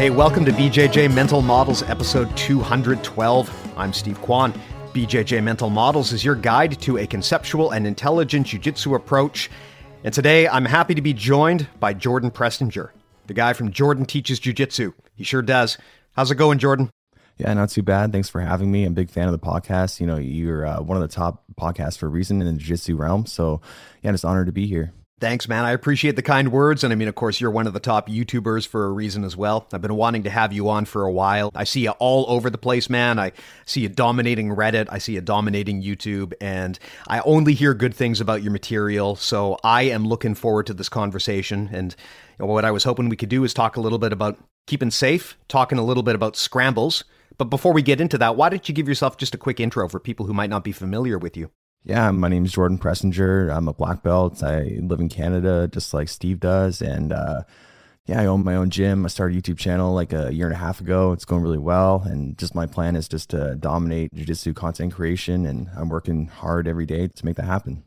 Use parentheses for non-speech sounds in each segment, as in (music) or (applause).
Hey, welcome to BJJ Mental Models, episode 212. I'm Steve Kwan. BJJ Mental Models is your guide to a conceptual and intelligent jiu-jitsu approach. And today I'm happy to be joined by Jordan Preisinger, the guy from Jordan Teaches Jiu-Jitsu. He sure does. How's it going, Jordan? Yeah, not too bad. Thanks for having me. I'm a big fan of the podcast. You know, you're uh, one of the top podcasts for a reason in the jiu-jitsu realm. So, yeah, just honored to be here. Thanks, man. I appreciate the kind words. And I mean, of course, you're one of the top YouTubers for a reason as well. I've been wanting to have you on for a while. I see you all over the place, man. I see you dominating Reddit. I see you dominating YouTube. And I only hear good things about your material. So I am looking forward to this conversation. And you know, what I was hoping we could do is talk a little bit about keeping safe, talking a little bit about scrambles. But before we get into that, why don't you give yourself just a quick intro for people who might not be familiar with you? Yeah, my name is Jordan Preisinger. I'm a black belt. I live in Canada just like Steve does. And uh, yeah, I own my own gym. I started a YouTube channel like a year and a half ago. It's going really well. And just my plan is just to dominate jiu-jitsu content creation. And I'm working hard every day to make that happen.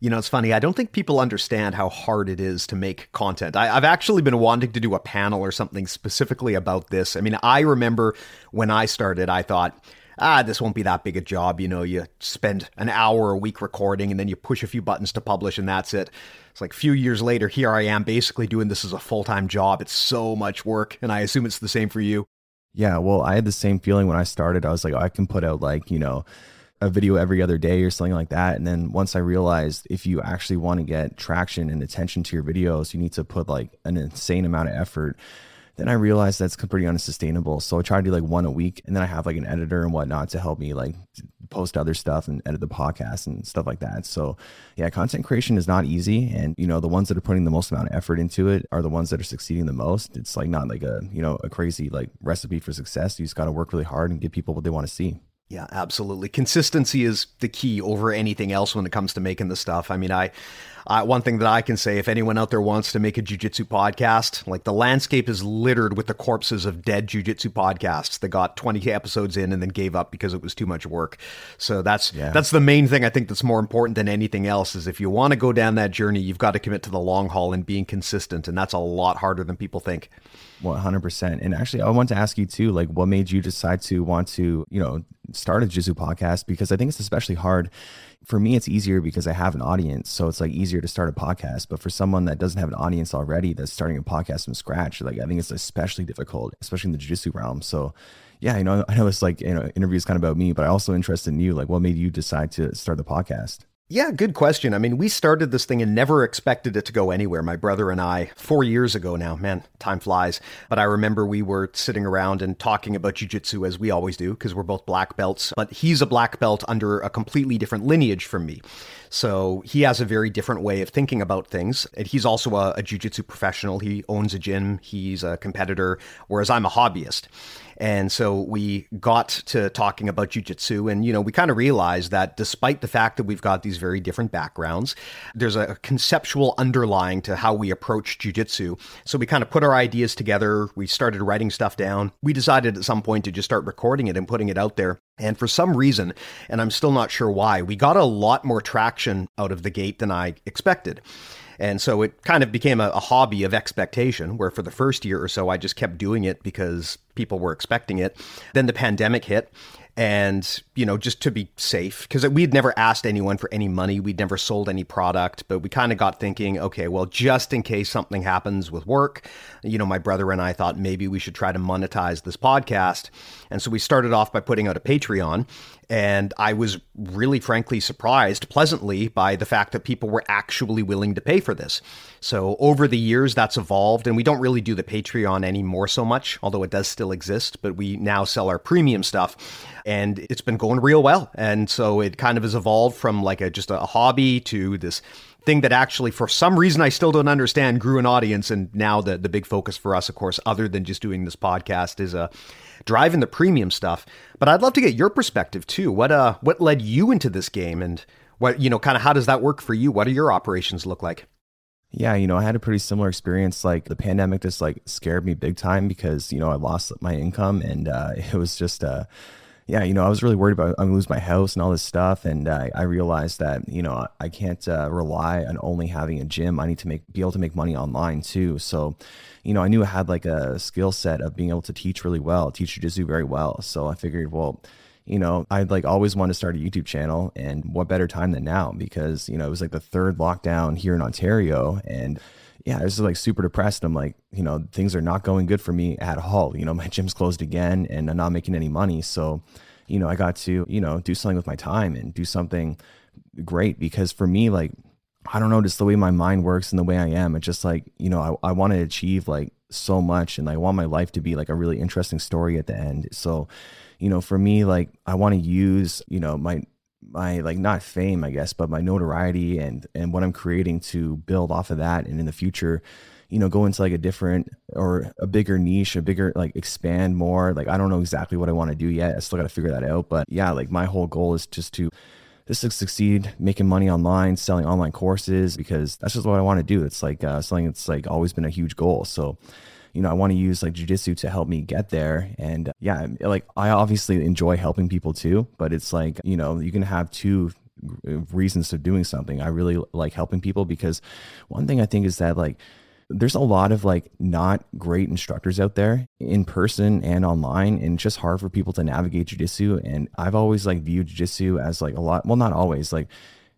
You know, it's funny. I don't think people understand how hard it is to make content. I, have actually been wanting to do a panel or something specifically about this. I mean, I remember when I started, I thought, ah, this won't be that big a job. You know, you spend an hour a week recording and then you push a few buttons to publish and that's it. It's like a few years later, here I am basically doing this as a full time job. It's so much work. And I assume it's the same for you. Yeah. Well, I had the same feeling when I started. I was like, oh, I can put out like, you know, a video every other day or something like that. And then once I realized if you actually want to get traction and attention to your videos, you need to put like an insane amount of effort then I realized that's pretty unsustainable. So I try to do like one a week, and then I have like an editor and whatnot to help me like post other stuff and edit the podcast and stuff like that. So yeah, content creation is not easy, and you know the ones that are putting the most amount of effort into it are the ones that are succeeding the most. It's like not like a you know a crazy like recipe for success. You just got to work really hard and give people what they want to see. Yeah, absolutely. Consistency is the key over anything else when it comes to making the stuff. I mean, I, I one thing that I can say, if anyone out there wants to make a jujitsu podcast, like the landscape is littered with the corpses of dead jujitsu podcasts that got 20 episodes in and then gave up because it was too much work. So that's yeah. that's the main thing I think that's more important than anything else is if you want to go down that journey, you've got to commit to the long haul and being consistent, and that's a lot harder than people think. 100%. And actually, I want to ask you too, like, what made you decide to want to, you know, start a Jiu podcast? Because I think it's especially hard. For me, it's easier because I have an audience. So it's like easier to start a podcast. But for someone that doesn't have an audience already, that's starting a podcast from scratch, like, I think it's especially difficult, especially in the Jiu Jitsu realm. So, yeah, you know, I know it's like, you know, interviews kind of about me, but I also interested in you. Like, what made you decide to start the podcast? Yeah, good question. I mean, we started this thing and never expected it to go anywhere. My brother and I, four years ago now, man, time flies. But I remember we were sitting around and talking about jujitsu as we always do, because we're both black belts. But he's a black belt under a completely different lineage from me. So he has a very different way of thinking about things. And he's also a, a jujitsu professional. He owns a gym, he's a competitor, whereas I'm a hobbyist. And so we got to talking about jujitsu, and you know, we kind of realized that despite the fact that we've got these very different backgrounds, there's a conceptual underlying to how we approach jujitsu. So we kind of put our ideas together. We started writing stuff down. We decided at some point to just start recording it and putting it out there. And for some reason, and I'm still not sure why, we got a lot more traction out of the gate than I expected. And so it kind of became a, a, hobby of expectation, where for the first year or so, I just kept doing it because people were expecting it. Then the pandemic hit. And, you know, just to be safe, because we had never asked anyone for any money. We'd never sold any product, but we kind of got thinking, okay, well, just in case something happens with work, you know, my brother and I thought maybe we should try to monetize this podcast. And so we started off by putting out a Patreon. And I was really, frankly, surprised pleasantly by the fact that people were actually willing to pay for this. So over the years, that's evolved, and we don't really do the Patreon anymore so much, although it does still exist. But we now sell our premium stuff, and it's been going real well. And so it kind of has evolved from like a just a hobby to this thing that actually, for some reason, I still don't understand, grew an audience. And now the the big focus for us, of course, other than just doing this podcast, is a uh, driving the premium stuff. But I'd love to get your perspective too. What uh what led you into this game and what you know kind of how does that work for you? What do your operations look like? Yeah, you know, I had a pretty similar experience. Like the pandemic just like scared me big time because, you know, I lost my income and uh, (laughs) it was just uh yeah, you know, I was really worried about I'm gonna lose my house and all this stuff, and uh, I realized that you know I can't uh, rely on only having a gym. I need to make be able to make money online too. So, you know, I knew I had like a skill set of being able to teach really well, teach jujitsu very well. So I figured, well, you know, I'd like always want to start a YouTube channel, and what better time than now? Because you know it was like the third lockdown here in Ontario, and yeah, I was like super depressed. I'm like, you know, things are not going good for me at all. You know, (laughs) my gym's closed again, and I'm not making any money. So, you know, I got to you know do something with my time and do something great because for me, like I don't know, just the way my mind works and the way I am. It's just like, you know, I, I want to achieve like so much and I want my life to be like a really interesting story at the end. So, you know, for me, like I want to use, you know, my my like not fame, I guess, but my notoriety and and what I'm creating to build off of that and in the future, you know, go into like a different or a bigger niche, a bigger like expand more. Like I don't know exactly what I want to do yet. I still got to figure that out. But yeah, like my whole goal is just to just to succeed making money online, selling online courses, because that's just what I want to do. It's like uh, something that's like always been a huge goal. So, you know, I want to use like jujitsu to help me get there. And uh, yeah, like I obviously enjoy helping people too, but it's like, you know, you can have two reasons to doing something. I really like helping people because one thing I think is that like there's a lot of like not great instructors out there in person and online and it's just hard for people to navigate jiu-jitsu and i've always like viewed jiu-jitsu as like a lot well not always like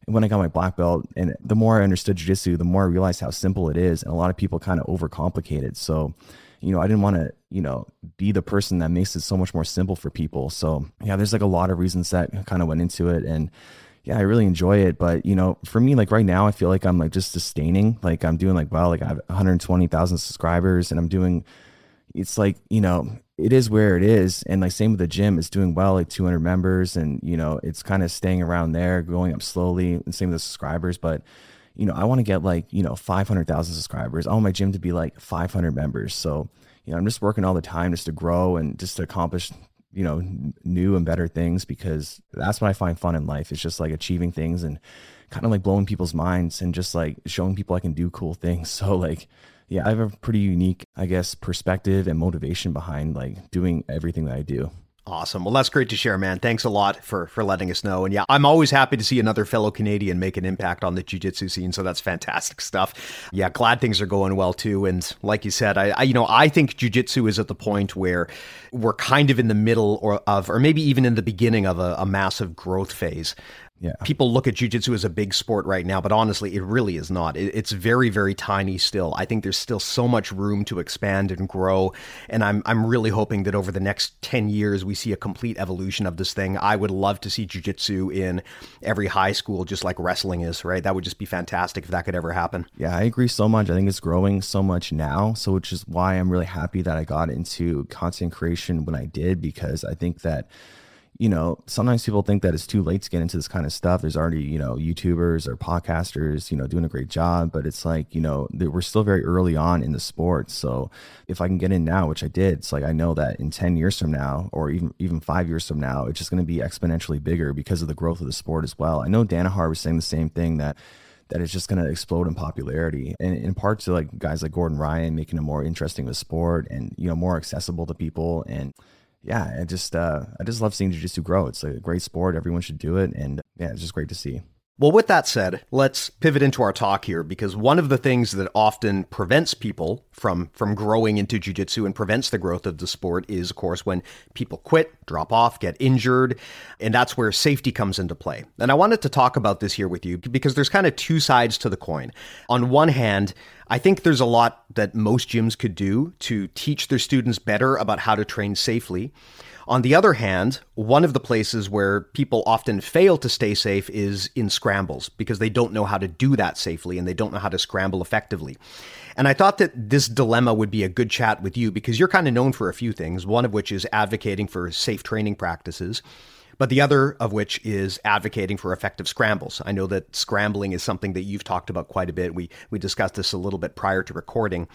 when i got my black belt and the more i understood jiu-jitsu the more i realized how simple it is and a lot of people kind of overcomplicate it so you know i didn't want to you know be the person that makes it so much more simple for people so yeah there's like a lot of reasons that kind of went into it and yeah, I really enjoy it. But you know, for me, like right now, I feel like I'm like just sustaining. Like I'm doing like well, like I have 120,000 subscribers, and I'm doing. It's like you know, it is where it is, and like same with the gym, it's doing well, like 200 members, and you know, it's kind of staying around there, going up slowly, and same with the subscribers. But you know, I want to get like you know 500,000 subscribers. I want my gym to be like 500 members. So you know, I'm just working all the time just to grow and just to accomplish you know new and better things because that's what I find fun in life. It's just like achieving things and kind of like blowing people's minds and just like showing people I can do cool things. (laughs) So like yeah, I have a pretty unique, I guess, perspective and motivation behind like doing everything that I do. Awesome. Well, that's great to share, man. Thanks a lot for for letting us know. And yeah, I'm always happy to see another fellow Canadian make an impact on the jiu-jitsu scene. So that's fantastic stuff. Yeah, glad things are going well too. And like you said, I, I you know I think jiu-jitsu is at the point where we're kind of in the middle or of, or maybe even in the beginning of a, a massive growth phase. Yeah. People look at jujitsu as a big sport right now, but honestly, it really is not. It, it's very, very tiny still. I think there's still so much room to expand and grow. And I'm, I'm really hoping that over the next 10 years, we see a complete evolution of this thing. I would love to see jujitsu in every high school, just like wrestling is, right? That would just be fantastic if that could ever happen. Yeah, I agree so much. I think it's growing so much now. So, which is why I'm really happy that I got into content creation when I did, because I think that you know, sometimes people think that it's too late to get into this kind of stuff. There's already, you know, YouTubers or podcasters, you know, doing a great job, but it's like, you know, we're still very early on in the sport. So if I can get in now, which I did, it's like I know that in 10 years from now, or even even five years from now, it's just going to be exponentially bigger because of the growth of the sport as well. I know Danaher was saying the same thing that that it's just going to explode in popularity and in part to like guys like Gordon Ryan making it more interesting of a sport and you know more accessible to people and yeah, I just uh, I just love seeing jiu-jitsu grow. It's a great sport. Everyone should do it, and yeah, it's just great to see. Well, with that said, let's pivot into our talk here because one of the things that often prevents people from from growing into jiu-jitsu and prevents the growth of the sport is of course when people quit, drop off, get injured, and that's where safety comes into play. And I wanted to talk about this here with you because there's kind of two sides to the coin. On one hand, I think there's a lot that most gyms could do to teach their students better about how to train safely. On the other hand, one of the places where people often fail to stay safe is in scrambles because they don't know how to do that safely and they don't know how to scramble effectively. And I thought that this dilemma would be a good chat with you because you're kind of known for a few things, one of which is advocating for safe training practices but the other of which is advocating for effective scrambles. I know that scrambling is something that you've talked about quite a bit. We we discussed this a little bit prior to recording.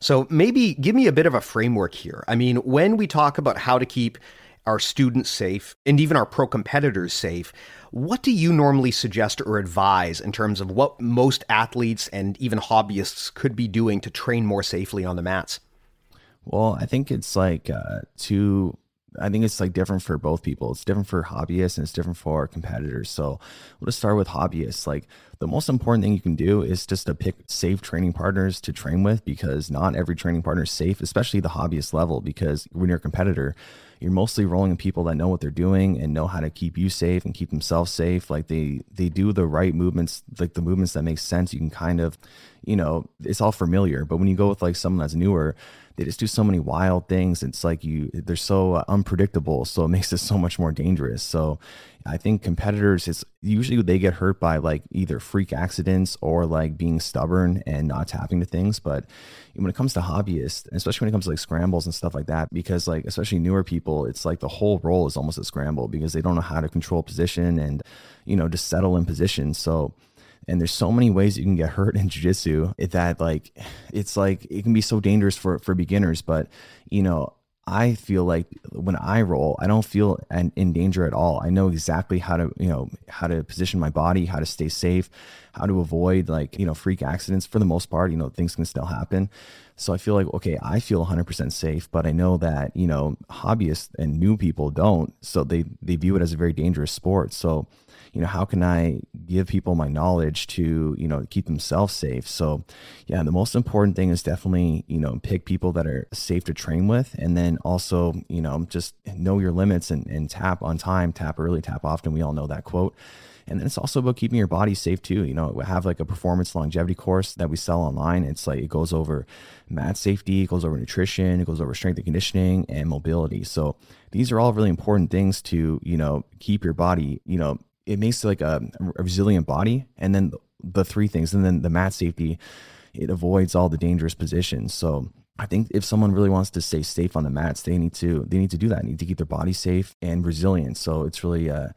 So maybe give me a bit of a framework here. I mean, when we talk about how to keep our students safe and even our pro competitors safe, what do you normally suggest or advise in terms of what most athletes and even hobbyists could be doing to train more safely on the mats? Well, I think it's like uh, to I think it's like different for both people. It's different for hobbyists and it's different for competitors. So we'll just start with hobbyists. Like the most important thing you can do is just to pick safe training partners to train with because not every training partner is safe, especially the hobbyist level. Because when you're a competitor, you're mostly rolling in people that know what they're doing and know how to keep you safe and keep themselves safe. Like they they do the right movements, like the movements that make sense. You can kind of, you know, it's all familiar. But when you go with like someone that's newer, they just do so many wild things. It's like you, they're so uh, unpredictable. So it makes it so much more dangerous. So I think competitors, it's usually they get hurt by like either freak accidents or like being stubborn and not tapping to things. But when it comes to hobbyists, especially when it comes to like scrambles and stuff like that, because like especially newer people, it's like the whole role is almost a scramble because they don't know how to control position and, you know, just settle in position. So and there's so many ways you can get hurt in jiu-jitsu that like it's like it can be so dangerous for for beginners but you know I feel like when I roll, I don't feel in danger at all. I know exactly how to, you know, how to position my body, how to stay safe, how to avoid like, you know, freak accidents for the most part, you know, things can still happen. So I feel like, okay, I feel 100% safe, but I know that, you know, hobbyists and new people don't. So they, they view it as a very dangerous sport. So you know, how can I give people my knowledge to, you know, keep themselves safe? So, yeah, the most important thing is definitely, you know, pick people that are safe to train with. And then also, you know, just know your limits and, and tap on time, tap early, tap often. We all know that quote. And then it's also about keeping your body safe too. You know, we have like a performance longevity course that we sell online. It's like it goes over mat safety, it goes over nutrition, it goes over strength and conditioning and mobility. So these are all really important things to, you know, keep your body, you know, it makes like a, a resilient body. And then the three things, and then the mat safety, it avoids all the dangerous positions. So I think if someone really wants to stay safe on the mats, they need to they need to do that. They need to keep their body safe and resilient. So it's really uh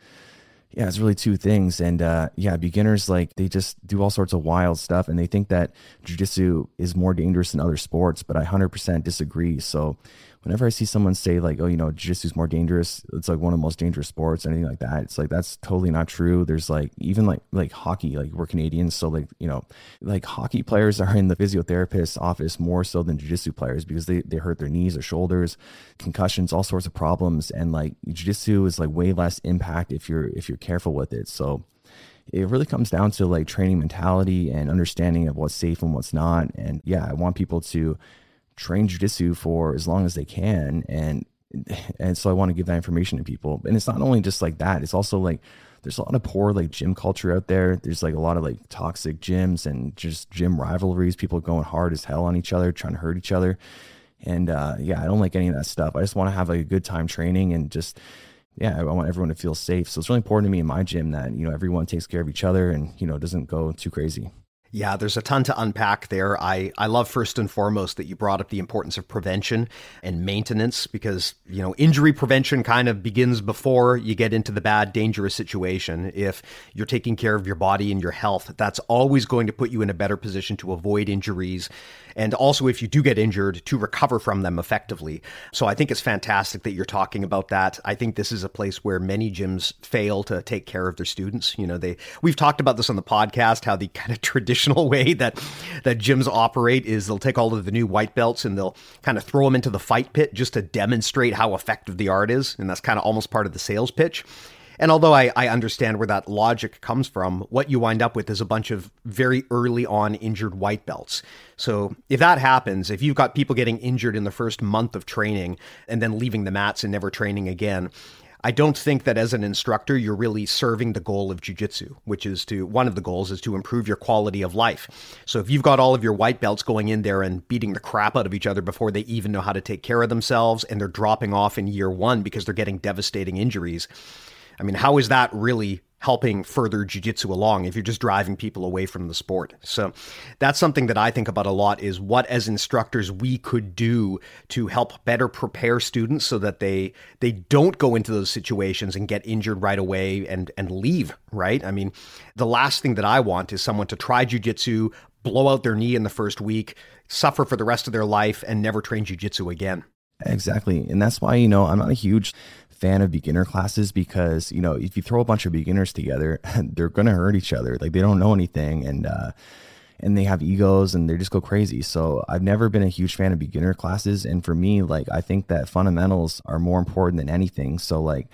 yeah, it's really two things. And uh yeah, beginners like they just do all sorts of wild stuff and they think that jiu-jitsu is more dangerous than other sports, but I 100% disagree. So whenever I see someone say like, oh, you know, jiu-jitsu is more dangerous, it's like one of the most dangerous sports, anything like that. It's like that's totally not true. There's like even like like hockey, like we're Canadians, so like you know, like hockey players (laughs) are in the physiotherapist's office more so than jiu-jitsu players because they they hurt their knees or shoulders, concussions, all sorts of problems, and like jiu-jitsu is like way less impact if you're if you're careful with it. So it really comes down to like training mentality and understanding of what's safe and what's not. And yeah, I want people to train jujitsu for as long as they can and and so I want to give that information to people. And it's not only just like that, it's also like there's a lot of poor like gym culture out there. There's like a lot of like toxic gyms and just gym rivalries, people going hard as hell on each other, trying to hurt each other. And uh, yeah, I don't like any of that stuff. I just want to have like a good time training and just yeah, I want everyone to feel safe. So it's really important to me in my gym that, you know, everyone takes care of each other and, you know, doesn't go too crazy. Yeah, there's a ton to unpack there. I, I love first and foremost that you brought up the importance of prevention and maintenance because, you know, injury prevention kind of begins before you get into the bad, dangerous situation. If you're taking care of your body and your health, that's always going to put you in a better position to avoid injuries and also if you do get injured to recover from them effectively. So I think it's fantastic that you're talking about that. I think this is a place where many gyms fail to take care of their students. You know, they we've talked about this on the podcast how the kind of (laughs) traditional (laughs) way that that gyms operate is they'll take all of the new white belts and they'll kind of throw them into the fight pit just to demonstrate how effective the art is, and that's kind of almost part of the sales pitch. And although I, I understand where that logic comes from, what you wind up with is a bunch of very early on injured white belts. So if that happens, if you've got people getting injured in the first month of training and then leaving the mats and never training again, I don't think that as an instructor, you're really serving the goal of jujitsu, which is to one of the goals is to improve your quality of life. So if you've got all of your white belts going in there and beating the crap out of each other before they even know how to take care of themselves and they're dropping off in year one because they're getting devastating injuries, I mean, how is that really helping further jiu-jitsu along if you're just driving people away from the sport. So that's something that I think about a lot is what as instructors we could do to help better prepare students so that they they don't go into those situations and get injured right away and and leave, right? I mean, the last thing that I want is someone to try jiu-jitsu, blow out their knee in the first week, suffer for the rest of their life and never train jiu-jitsu again. Exactly. And that's why, you know, I'm not a huge fan of beginner classes because you know if you throw a bunch of beginners together (laughs) they're going to hurt each other. Like they don't know anything and uh and they have egos and they just go crazy. So i've never been a huge fan of beginner classes. And for me like i think that fundamentals are more important than anything. So like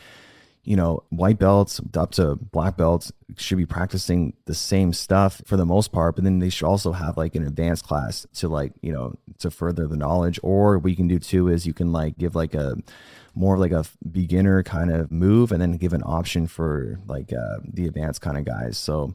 you know, white belts up to black belts should be practicing the same stuff for the most part, but then they should also have like an advanced class to like, you know, to further the knowledge. Or what you can do too is you can like give like a more like a beginner kind of move and then give an option for like uh, the advanced kind of guys. So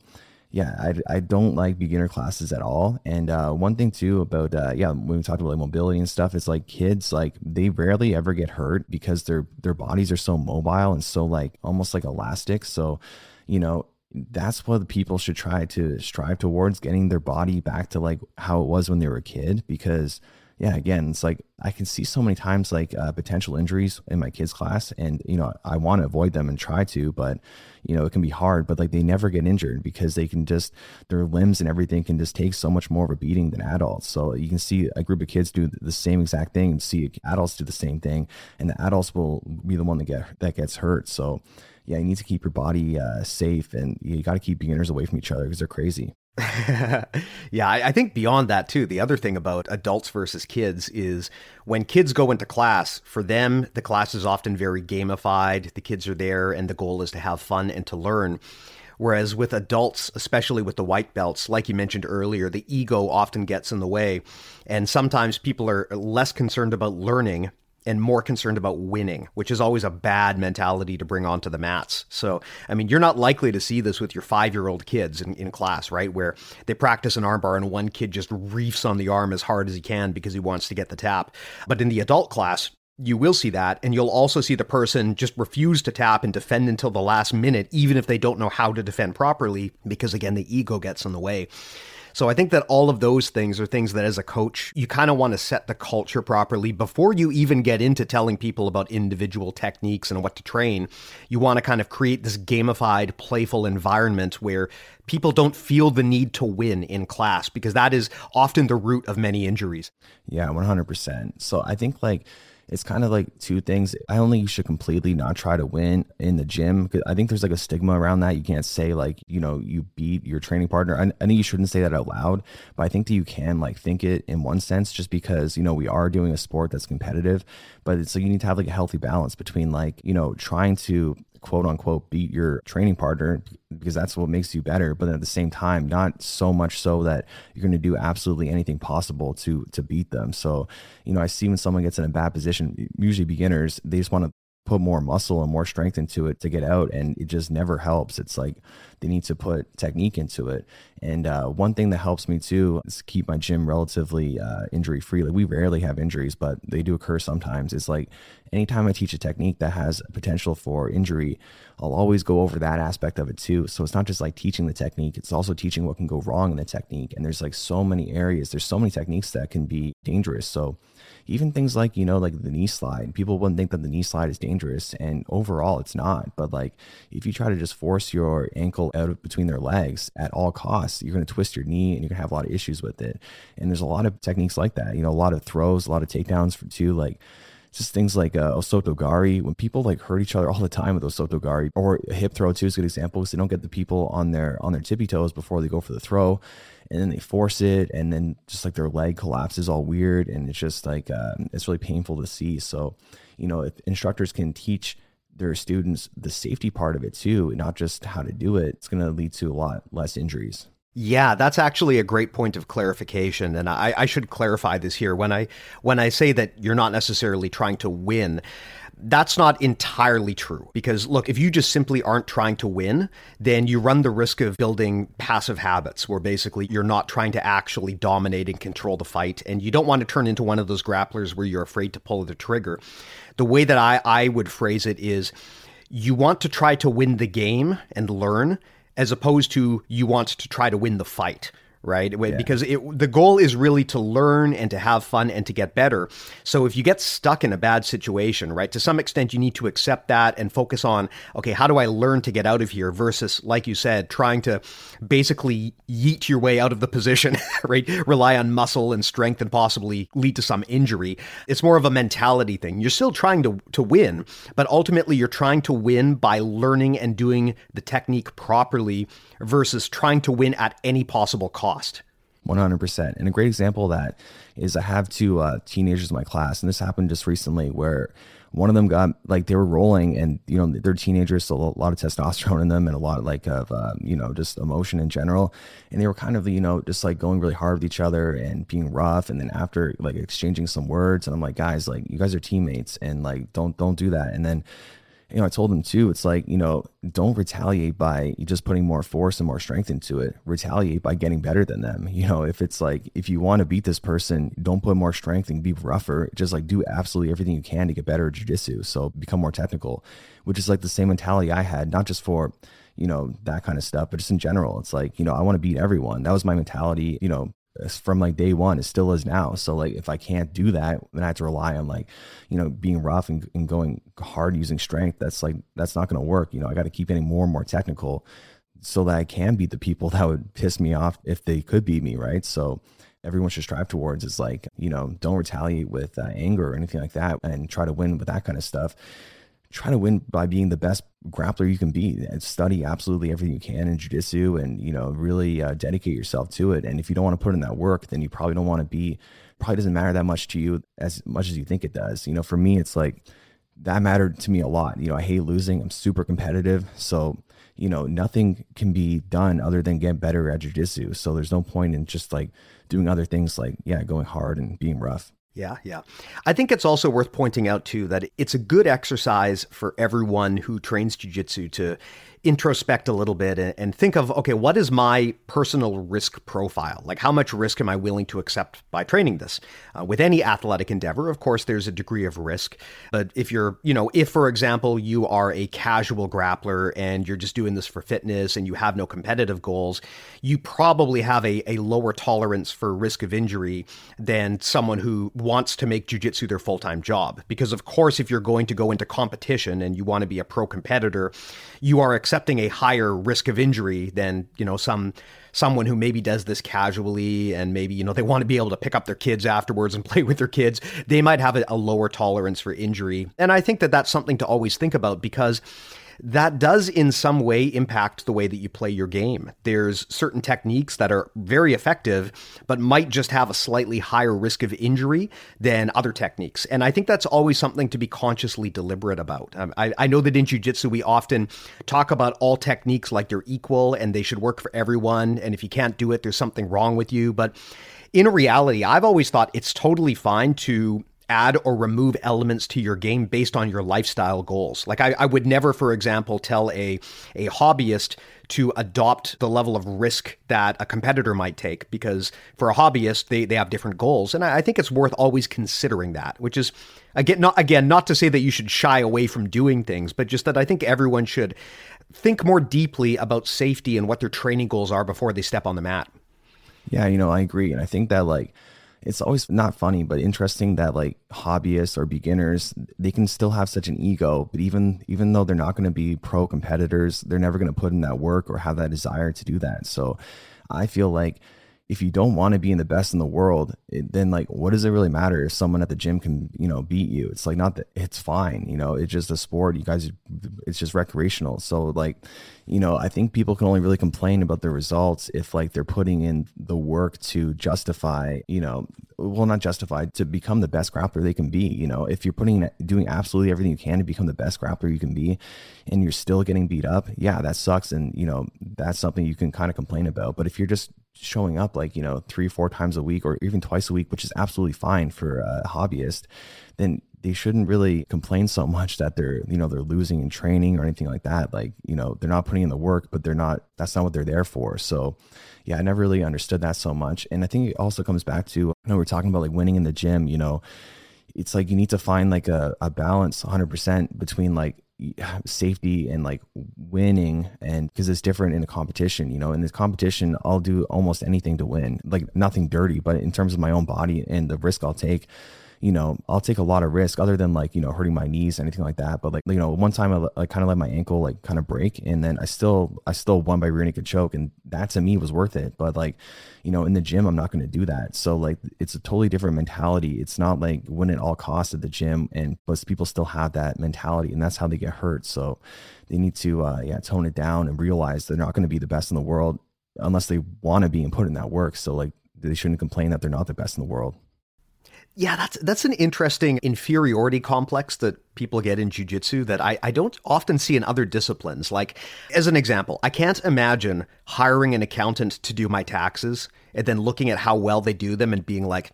yeah, I, I don't like beginner classes at all. And uh, one thing too about uh, yeah, when we talked about like mobility and stuff, it's like kids like they rarely ever get hurt because their their bodies are so mobile and so like almost like elastic. So you know that's what people should try to strive towards getting their body back to like how it was when they were a kid because yeah, again, it's like I can see so many times like uh, potential injuries in my kids' class, and you know I want to avoid them and try to, but you know it can be hard. But like they never get injured because they can just their limbs and everything can just take so much more of a beating than adults. So you can see a group of kids do the same exact thing, and see adults do the same thing, and the adults will be the one that get that gets hurt. So yeah, you need to keep your body uh, safe, and you got to keep beginners away from each other because they're crazy. (laughs) yeah, I, I, think beyond that too, the other thing about adults versus kids is when kids go into class, for them, the class is often very gamified. The kids are there and the goal is to have fun and to learn. Whereas with adults, especially with the white belts, like you mentioned earlier, the ego often gets in the way. And sometimes people are less concerned about learning and more concerned about winning, which is always a bad mentality to bring onto the mats. So, I mean, you're not likely to see this with your five year old kids in, in class, right? Where they practice an armbar and one kid just reefs on the arm as hard as he can because he wants to get the tap. But in the adult class, you will see that, and you'll also see the person just refuse to tap and defend until the last minute, even if they don't know how to defend properly, because again, the ego gets in the way. So I think that all of those things are things that as a coach, you kind of want to set the culture properly before you even get into telling people about individual techniques and what to train. You want to kind of create this gamified, playful environment where people don't feel the need to win in class because that is often the root of many injuries. Yeah, 100%. So I think like it's kind of like two things. I you should completely not try to win in the gym. I think there's like a stigma around that. You can't say like, you know, you beat your training partner. I, I think you shouldn't say that out loud, but I think that you can like think it in one sense just because, you know, we are doing a sport that's competitive, but it's like you need to have like a healthy balance between like, you know, trying to quote unquote beat your training partner because that's what makes you better. But at the same time not so much so that you're going to do absolutely anything possible to to beat them. So you know i see when someone gets in a bad position usually beginners they just want to put more muscle and more strength into it to get out and it just never helps. It's like they need to put technique into it. And uh, one thing that helps me too is keep my gym relatively uh, injury free like we rarely have injuries but they do occur sometimes. It's like anytime i teach a technique that has potential for injury i'll always go over that aspect of it too. So it's not just like teaching the technique it's also teaching what can go wrong in the technique. And there's like so many areas there's so many techniques that can be dangerous. So even things like you know like the knee slide people wouldn't think that the knee slide is dangerous and overall it's not but like if you try to just force your ankle out between their legs at all costs you're going to twist your knee and you're going to have a lot of issues with it. And there's a lot of techniques like that you know a lot of throws a lot of takedowns for too like just things like uh, osotogari when people like hurt each other all the time with osotogari or a hip throw too is a good example because they don't get the people on their on their tippy toes before they go for the throw and then they force it and then just like their leg collapses all weird and it's just like um, it's really painful to see so you know if instructors can teach their students the safety part of it too, not just how to do it, it's going to lead to a lot less injuries. Yeah, that's actually a great point of clarification, and I, I, should clarify this here. When I when I say that you're not necessarily trying to win, that's not entirely true because look, if you just simply aren't trying to win, then you run the risk of building passive habits where basically you're not trying to actually dominate and control the fight, and you don't want to turn into one of those grapplers where you're afraid to pull the trigger. The way that I, I would phrase it is you want to try to win the game and learn as opposed to you want to try to win the fight right? Yeah. Because it, the goal is really to learn and to have fun and to get better. So if you get stuck in a bad situation, right, to some extent you need to accept that and focus on, okay, how do I learn to get out of here versus, like you said, trying to basically yeet your way out of the position, (laughs) right? Rely on muscle and strength and possibly lead to some injury. It's more of a mentality thing. You're still trying to, to win, but ultimately you're trying to win by learning and doing the technique properly versus trying to win at any possible cost. 100%. And a great example of that is I have two uh, teenagers in my class, and this happened just recently where one of them got like they were rolling and you know they're teenagers so a lot of testosterone in them and a lot like of uh, you know just emotion in general. And they were kind of you know just like going really hard with each other and being rough. And then after like exchanging some words and i'm like guys like you guys are teammates and like don't don't do that. And then you know, I told him too, it's like, you know, don't retaliate by just putting more force and more strength into it. Retaliate by getting better than them. You know, if it's like, if you want to beat this person, don't put more strength and be rougher. Just like do absolutely everything you can to get better at jujitsu. So become more technical, which is like the same mentality I had, not just for, you know, that kind of stuff, but just in general. It's like, you know, I want to beat everyone. That was my mentality, you know, from like day one. It still is now. So like if I can't do that, then I have to rely on like, you know, being rough and, and going hard using strength. That's like that's not gonna work. You know, I gotta keep getting more and more technical so that I can beat the people (laughs) that would piss me off if they could beat me, right? So everyone should strive towards is like, you know, don't retaliate with uh, anger or anything like that and try to win with that kind of stuff try to win by being the best grappler you can be. And study absolutely everything you can in jiu-jitsu and you know really uh, dedicate yourself to it. And if you don't want to put in that work then you probably don't want to be probably doesn't matter that much to you as much as you think it does. You know for me it's like that mattered to me a lot. You know i hate losing. I'm super competitive. So you know nothing can be done other than get better at jiu-jitsu. So there's no point in just like doing other things like yeah going hard and being rough yeah, yeah. I think it's also worth pointing out too that it's a good exercise for everyone who trains jiu-jitsu to introspect a little bit and, and, think of okay, what is my personal risk profile? Like, how much risk am I willing to accept by training this? Uh, with any athletic endeavor, of course, there's a degree of risk. But if you're, you know, if for example, you are a casual grappler and you're just doing this for fitness and you have no competitive goals, you probably have a, a lower tolerance for risk of injury than someone who wants to make jujitsu their full time job. Because, of course, if you're going to go into competition and you want to be a pro competitor, you are accepting a higher risk of injury than you know some someone who maybe does this casually and maybe you know they want to be able to pick up their kids afterwards and (laughs) play with their kids they might have a, a lower tolerance for injury. And i think that that's something to always think about because that does in some way impact the way that you play your game. There's certain techniques that are very effective, but might just have a slightly higher risk of injury than other techniques. And I think that's always something to be consciously deliberate about. Um, I, I know that in jujitsu, we often talk about all techniques like they're equal and they should work for everyone. And if you can't do it, there's something wrong with you. But in reality, I've always thought it's totally fine to add or remove elements to your game based on your lifestyle goals. Like I, I, would never, for example, tell a a hobbyist to adopt the level of risk that a competitor might take because for a hobbyist they, they have different goals. And I, I think it's worth always considering that, which is again not again not to say that you should shy away from doing things, but just that I think everyone should think more deeply about safety and what their training goals are before they step on the mat. Yeah, you know, I agree. And I think that like it's always not funny but interesting that like hobbyists or beginners they can still have such an ego but even even though they're not going to be pro competitors they're never going to put in that work or have that desire to do that. So i feel like if you don't want to be in the best in the world, it, then like, what does it really matter if someone at the gym can, you know, beat you? It's like not that it's fine, you know, it's just a sport. You guys, it's just recreational. So like, you know, I think people can only really complain about the results if like they're putting in the work to justify, you know, well, not justify to become the best grappler they can be. You know, if you're putting, doing absolutely everything you can to become the best grappler you can be, and you're still getting beat up, yeah, that sucks. And, you know, that's something you can kind of complain about. But if you're just showing up like you know three four times a week or even twice a week which is absolutely fine for a hobbyist then they shouldn't really complain so (laughs) much that they're you know they're losing in training or anything like that. Like you know they're not putting in the work but they're not that's not what they're there for. So yeah i never really understood that so much. And i think it also comes back to you know we're talking about like winning in the gym you know it's like you need to find like a, a balance 100% between like (sighs) safety and like winning and because it's different in a competition you know? In this competition i'll do almost anything to win. Like nothing dirty but in terms of my own body and the risk i'll take you know, I'll take a lot of risk other than like, you know, hurting my knees, anything like that. But like, you know, one time I, I kind of let my ankle like kind of break and then I still, I still won by rear naked choke. And that to me was worth it. But like, you know, in the gym, I'm not going to do that. So like, it's a totally different mentality. It's not like win at all costs at the gym. And but people still have that mentality and that's how they get hurt. So they need to, uh, yeah, tone it down and realize they're not going to be the best in the world unless they want to be and put in that work. So like, they shouldn't complain that they're not the best in the world. Yeah, that's that's an interesting inferiority complex that people get in jujitsu that I, I don't often see in other disciplines. Like, as an example, I can't imagine hiring an accountant to do my taxes and then looking at how well they do them and being like,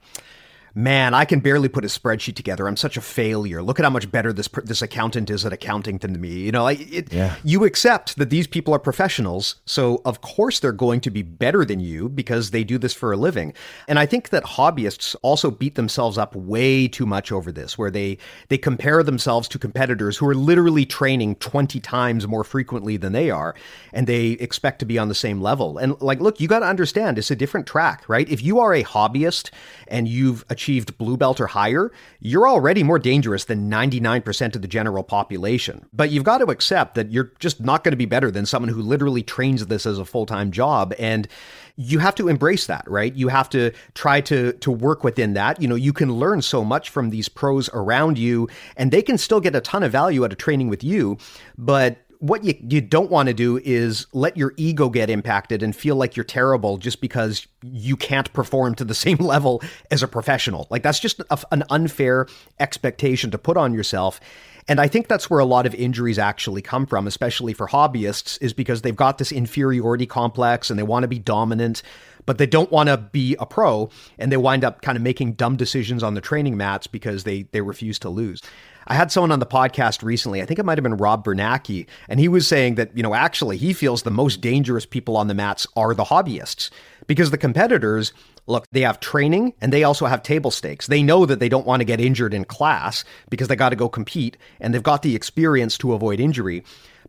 man, I can barely put a spreadsheet together. I'm such a failure. Look at how much better this this accountant is at accounting than me. You know, it, yeah. you accept that these people are professionals, so of course they're going to be better than you because they do this for a living. And I think that hobbyists also beat themselves up way too much over this, where they they compare themselves to competitors who are literally training 20 times more frequently than they are, and they expect to be on the same level. And like, look, you got to understand, it's a different track, right? If you are a hobbyist and you've achieved achieved blue belt or higher, you're already more dangerous than 99% of the general population. But you've got to accept that you're just not going to be better than someone who literally trains this as a full-time job and you have to embrace that, right? You have to try to to work within that. You know, you can learn so much from these pros around you and they can still get a ton of value out of training with you, but what you, you don't want to do is let your ego get impacted and feel like you're terrible just because you can't perform to the (laughs) same level as a professional. Like that's just a, an unfair expectation to put on yourself. And I think that's where a lot of injuries actually come from, especially for hobbyists, is because they've got this inferiority complex and they want to be dominant, but they don't want to be a pro and they wind up kind of making dumb decisions on the training mats because they they refuse to lose. I had someone on the podcast recently, I think it might have been Rob Biernacki, and he was saying that, you know, actually he feels the most dangerous people on the mats are the hobbyists because the competitors, look, they have training and they also have table stakes. They know that they don't want to get injured in class because they got to go compete and they've got the experience to avoid injury.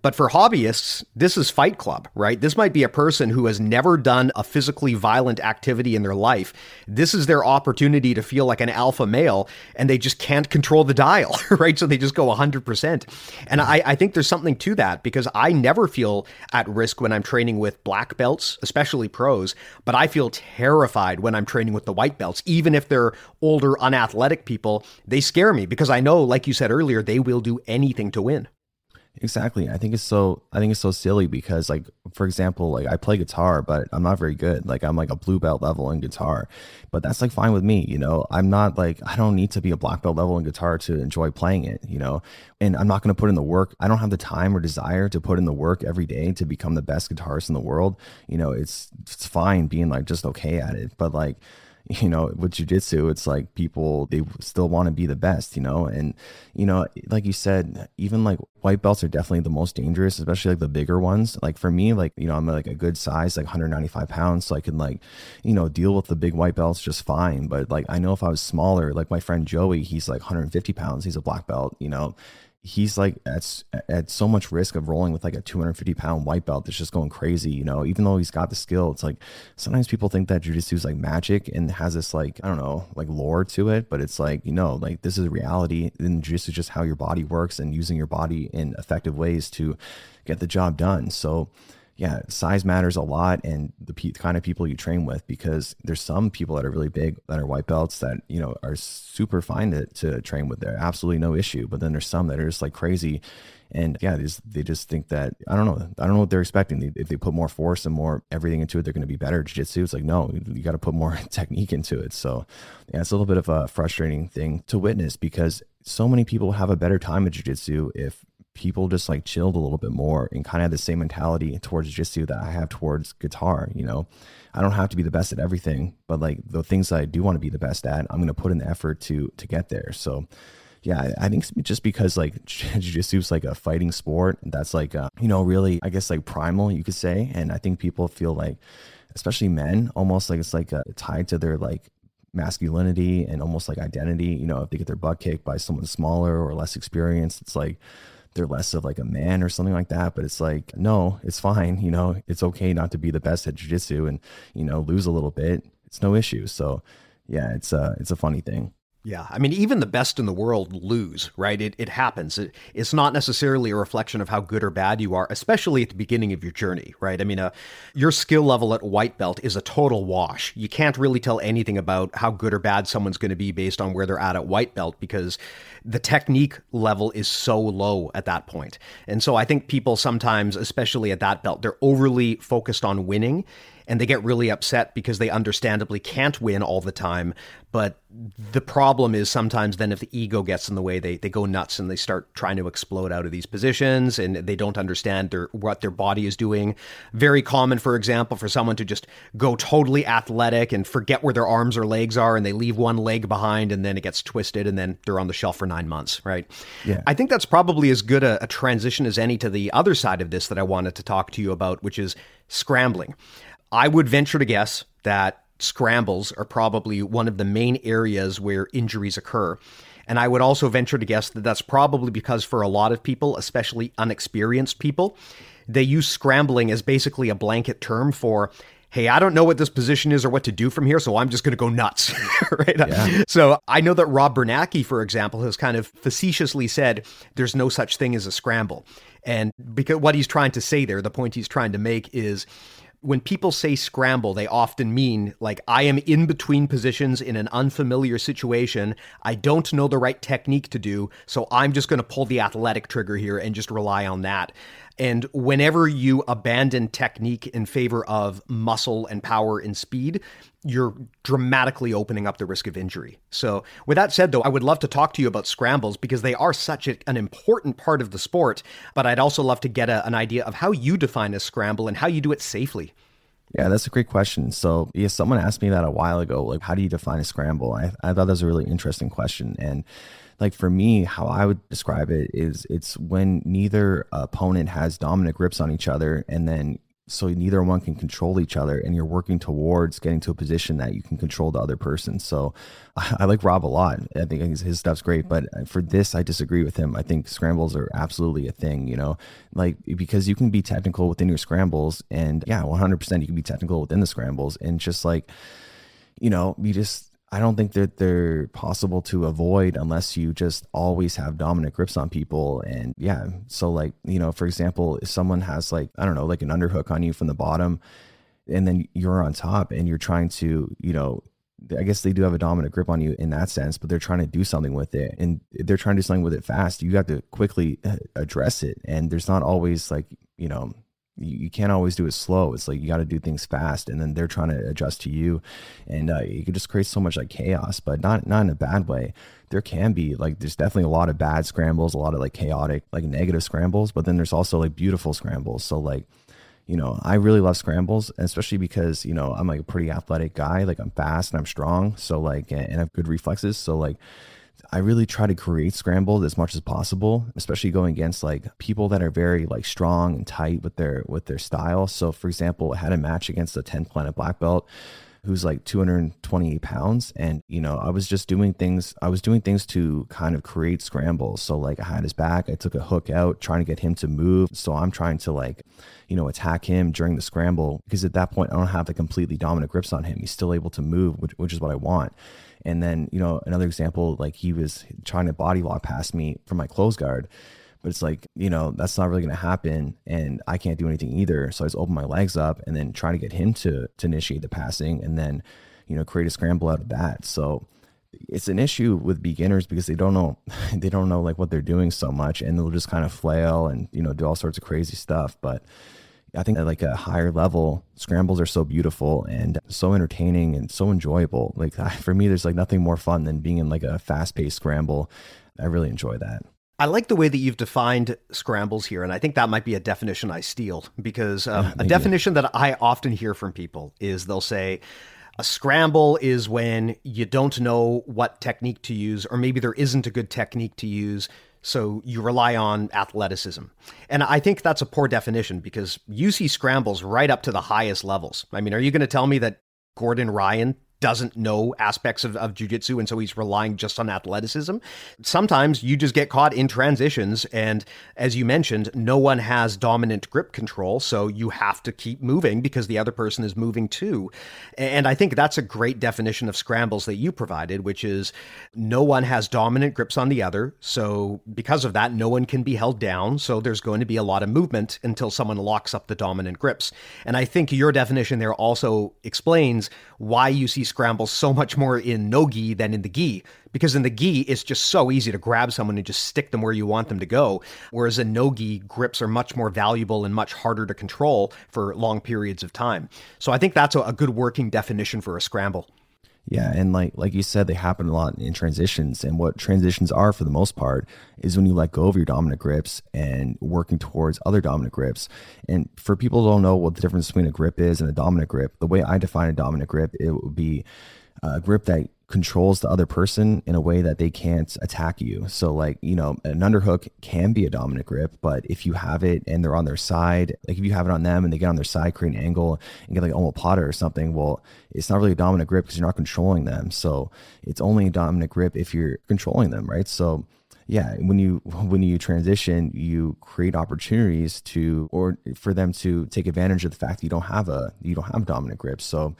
But for hobbyists, this is Fight Club, right? This might be a person who has never done a physically violent activity in their life. This is their opportunity to feel like an alpha male, and they just can't control the dial, (laughs) right? So they just go 100%. And I, I think there's something to that because I never feel at risk when I'm training with black belts, especially pros, but I feel terrified when I'm training with the white belts. Even if they're older, unathletic people, they scare me because I know, like you said earlier, they will do anything to win. Exactly. I think it's so I think it's so silly because like for example, like I play guitar, but I'm not very good. Like I'm like a blue belt level in guitar. But that's like fine with me, you know. I'm not like I don't need to be a black belt level in guitar to enjoy playing it, you know. And I'm not going to put in the work. I don't have the time or desire to put in the work every day to become the best guitarist in the world. You know, it's it's fine being like just okay at it, but like (laughs) you know, with jujitsu, it's like people they still want to be the best, you know, and you know, like you said, even like white belts are definitely the most dangerous, especially like the bigger ones. Like for me, like you know, I'm like a good size, like 195 pounds, so I can like, you know, deal with the big white belts just fine. But like I know if I was smaller, like my friend Joey, he's like 150 pounds, he's a black belt, you know, he's like at, at so much risk of rolling with like a 250 pound white belt that's just going crazy you know? Even though he's got the skill it's like sometimes people think that jiu-jitsu is like magic and has this like i don't know like lore to it but it's like you know like this is reality and jiu-jitsu is just how your body works and using your body in effective ways to get the job done. So yeah, size matters a lot and the pe- kind of people you train with because there's some people that are really big that are white belts that, you know, are super fine to, to train with. They're absolutely no issue. But then there's some that are just like crazy. And yeah, they just, they just think that, I don't know, I don't know what they're expecting. They, if they put more force and more everything into it, they're going to be better at jiu-jitsu. It's like, no, you got to put more (laughs) technique into it. So yeah, it's a little bit of a frustrating thing to witness because so many people have a better time at jiu-jitsu if people just like chilled a little bit more and kind of had the same mentality towards jiu-jitsu that I have towards guitar, you know. I don't have to be the best at everything, but like the things that I do want to be the best at, I'm going to put in the effort to to get there. So yeah, I think just because like (laughs) jiu-jitsu is like a fighting sport, that's like uh, you know really I guess like primal you could say, and I think people feel like especially men almost like it's like uh, tied to their like masculinity and almost like identity. You know, if they get their butt kicked by someone smaller or less experienced, it's like they're less of like a man or something like that. But it's like, no, it's fine. You know, it's okay not to be the best at jujitsu and, you know, lose a little bit. It's no issue. So yeah, it's a, it's a funny thing. Yeah, I mean, even the best in the world lose, right? It, it happens. It, it's not necessarily a reflection of how good or bad you are, especially at the beginning of your journey, right? I mean, uh, your skill level at white belt is a total wash. You can't really tell anything about how good or bad someone's going to be based on where they're at at white belt because the technique level is so low at that point. And so I think people sometimes, especially at that belt, they're overly focused on winning and they get really upset because they understandably can't win all the time. But the problem is sometimes then if the ego gets in the way, they, they go nuts and they start trying to explode out of these positions and they don't understand their, what their body is doing. Very common, for example, for someone to just go totally athletic and forget where their arms or legs are and they leave one leg behind and then it gets twisted and then they're on the shelf for nine months, right? Yeah. I think that's probably as good a, a transition as any to the other side of this that I wanted to talk to you about, which is scrambling. I would venture to guess that scrambles are probably one of the main areas where injuries occur. And I would also venture to guess that that's probably because for a lot of people, especially unexperienced people, they use scrambling as basically a blanket term for hey, I don't know what this position is or what to do from here, so I'm just going to go nuts. (laughs) right? Yeah. So I know that Rob Biernacki, for example, has kind of facetiously said there's no such thing as a scramble. And because what he's trying to say there, the point he's trying to make is when people say scramble, they often mean like I am in between positions in an unfamiliar situation. I don't know the right technique to do, so I'm just going to pull the athletic trigger here and just rely on that. And whenever you abandon technique in favor of muscle and power and speed, you're dramatically opening up the risk of injury. So, with that said, though, I would love to talk to you about scrambles because they are such a, an important part of the sport. But I'd also love to get a, an idea of how you define a scramble and how you do it safely. Yeah, that's a great question. So, yeah, someone asked me that a while ago. Like, how do you define a scramble? I, I thought that was a really interesting question. And like for me, how I would describe it is it's when neither opponent has dominant grips on each other and then so neither one can control each other and you're working towards getting to a position that you can control the other person. So i, (laughs) I like rob a lot. I think his, his, stuff's great but for this i disagree with him. I think scrambles are absolutely a thing you know? Like because you can be technical within your scrambles and yeah 100% you can be technical within the scrambles and just like you know you just I don't think that they're possible to avoid unless you just always have dominant grips on people. And yeah, so like, you know, for example, if someone has like, I don't know, like an underhook on you from the bottom and then you're on top and you're trying to, you know, I guess they do have a dominant grip on you in that sense, but they're trying to do something with it and they're trying to do something with it fast. You have to quickly uh, address it. And there's not always like, you know, you, you can't always do it slow. It's like you got to do things fast, and then they're trying to adjust to you, and uh, you can just create so much like chaos, but not not in a bad way. There can be like there's definitely a lot of bad scrambles, a lot of like chaotic, like negative scrambles, but then there's also like beautiful scrambles. So like you know, I really love scrambles, especially because, you know, I'm like a pretty athletic guy. Like I'm fast and I'm strong. So like, and I have good reflexes. So like, I really try to create scrambles as much as possible, especially going against like people that are very like strong and tight with their with their style. So for example, I had a match against a 10 planet black belt who's like 228 pounds. And you know i was just doing things i was doing things to kind of create scrambles. So like i had his back i took a hook out trying to get him to move. So i'm trying to like you know attack him during the scramble because at that point i don't have the completely dominant grips on him. He's still able to move which, which is what i want and then, you know, another example, like he was trying to body lock past me from my closed guard. But it's like, you know, that's not really going to happen. And I can't do anything either. So I just open my legs up and then try to get him to, to initiate the passing and then, you know, create a scramble out of that. So it's an issue with beginners because they don't know, (laughs) they don't know like what they're doing so much and they'll just kind of flail and, you know, do all sorts of crazy stuff. But I think at like a higher level, scrambles are so beautiful and so entertaining and so enjoyable. Like for me, there's like nothing more fun than being in like a fast paced scramble. I really enjoy that. I like the way that you've defined scrambles here, and I think that might be a definition I steal because um, a definition that I often hear from people is they'll say, a scramble is when you don't know what technique to use, or maybe there isn't a good technique to use, so you rely on athleticism. And I think that's a poor definition because see scrambles right up to the highest levels. I mean, are you going to tell me that Gordon Ryan doesn't know aspects of, of jujitsu and so he's relying just on athleticism. Sometimes you just get caught in transitions and as you mentioned, no one has dominant grip control, so you have to keep moving because the other person is moving too. And I think that's a great definition of scrambles that you provided, which is no one has dominant grips on the other, so because of that no one can be held down, so there's going to be a lot of movement until someone locks up the dominant grips. And I think your definition there also explains why you see scrambles so much more in no gi than in the gi. Because in the gi, it's just so easy to grab someone and just stick them where you want them to go. Whereas in no gi, grips are much more valuable and much harder to control for long periods of time. So I think that's a good working definition for a scramble. Yeah, and like like you said, they happen a lot in transitions. And what transitions are for the most part is when you let go of your dominant grips and working towards other dominant grips. And for people who don't know what the difference between a grip is and a dominant grip, the way I define a dominant grip, it would be a grip that controls the other person in a way that they can't attack you. So like, you know, an underhook can be a dominant grip, but if you have it and they're on their side, like if you have it on them and they get on their side, create an angle and get like a omoplata or something, well, it's not really a dominant grip because you're not controlling them. So it's only a dominant grip if you're controlling them, right? So yeah, when you (laughs) when you transition, you create opportunities to or for them to take advantage of the fact that you don't have a you don't have dominant grips. So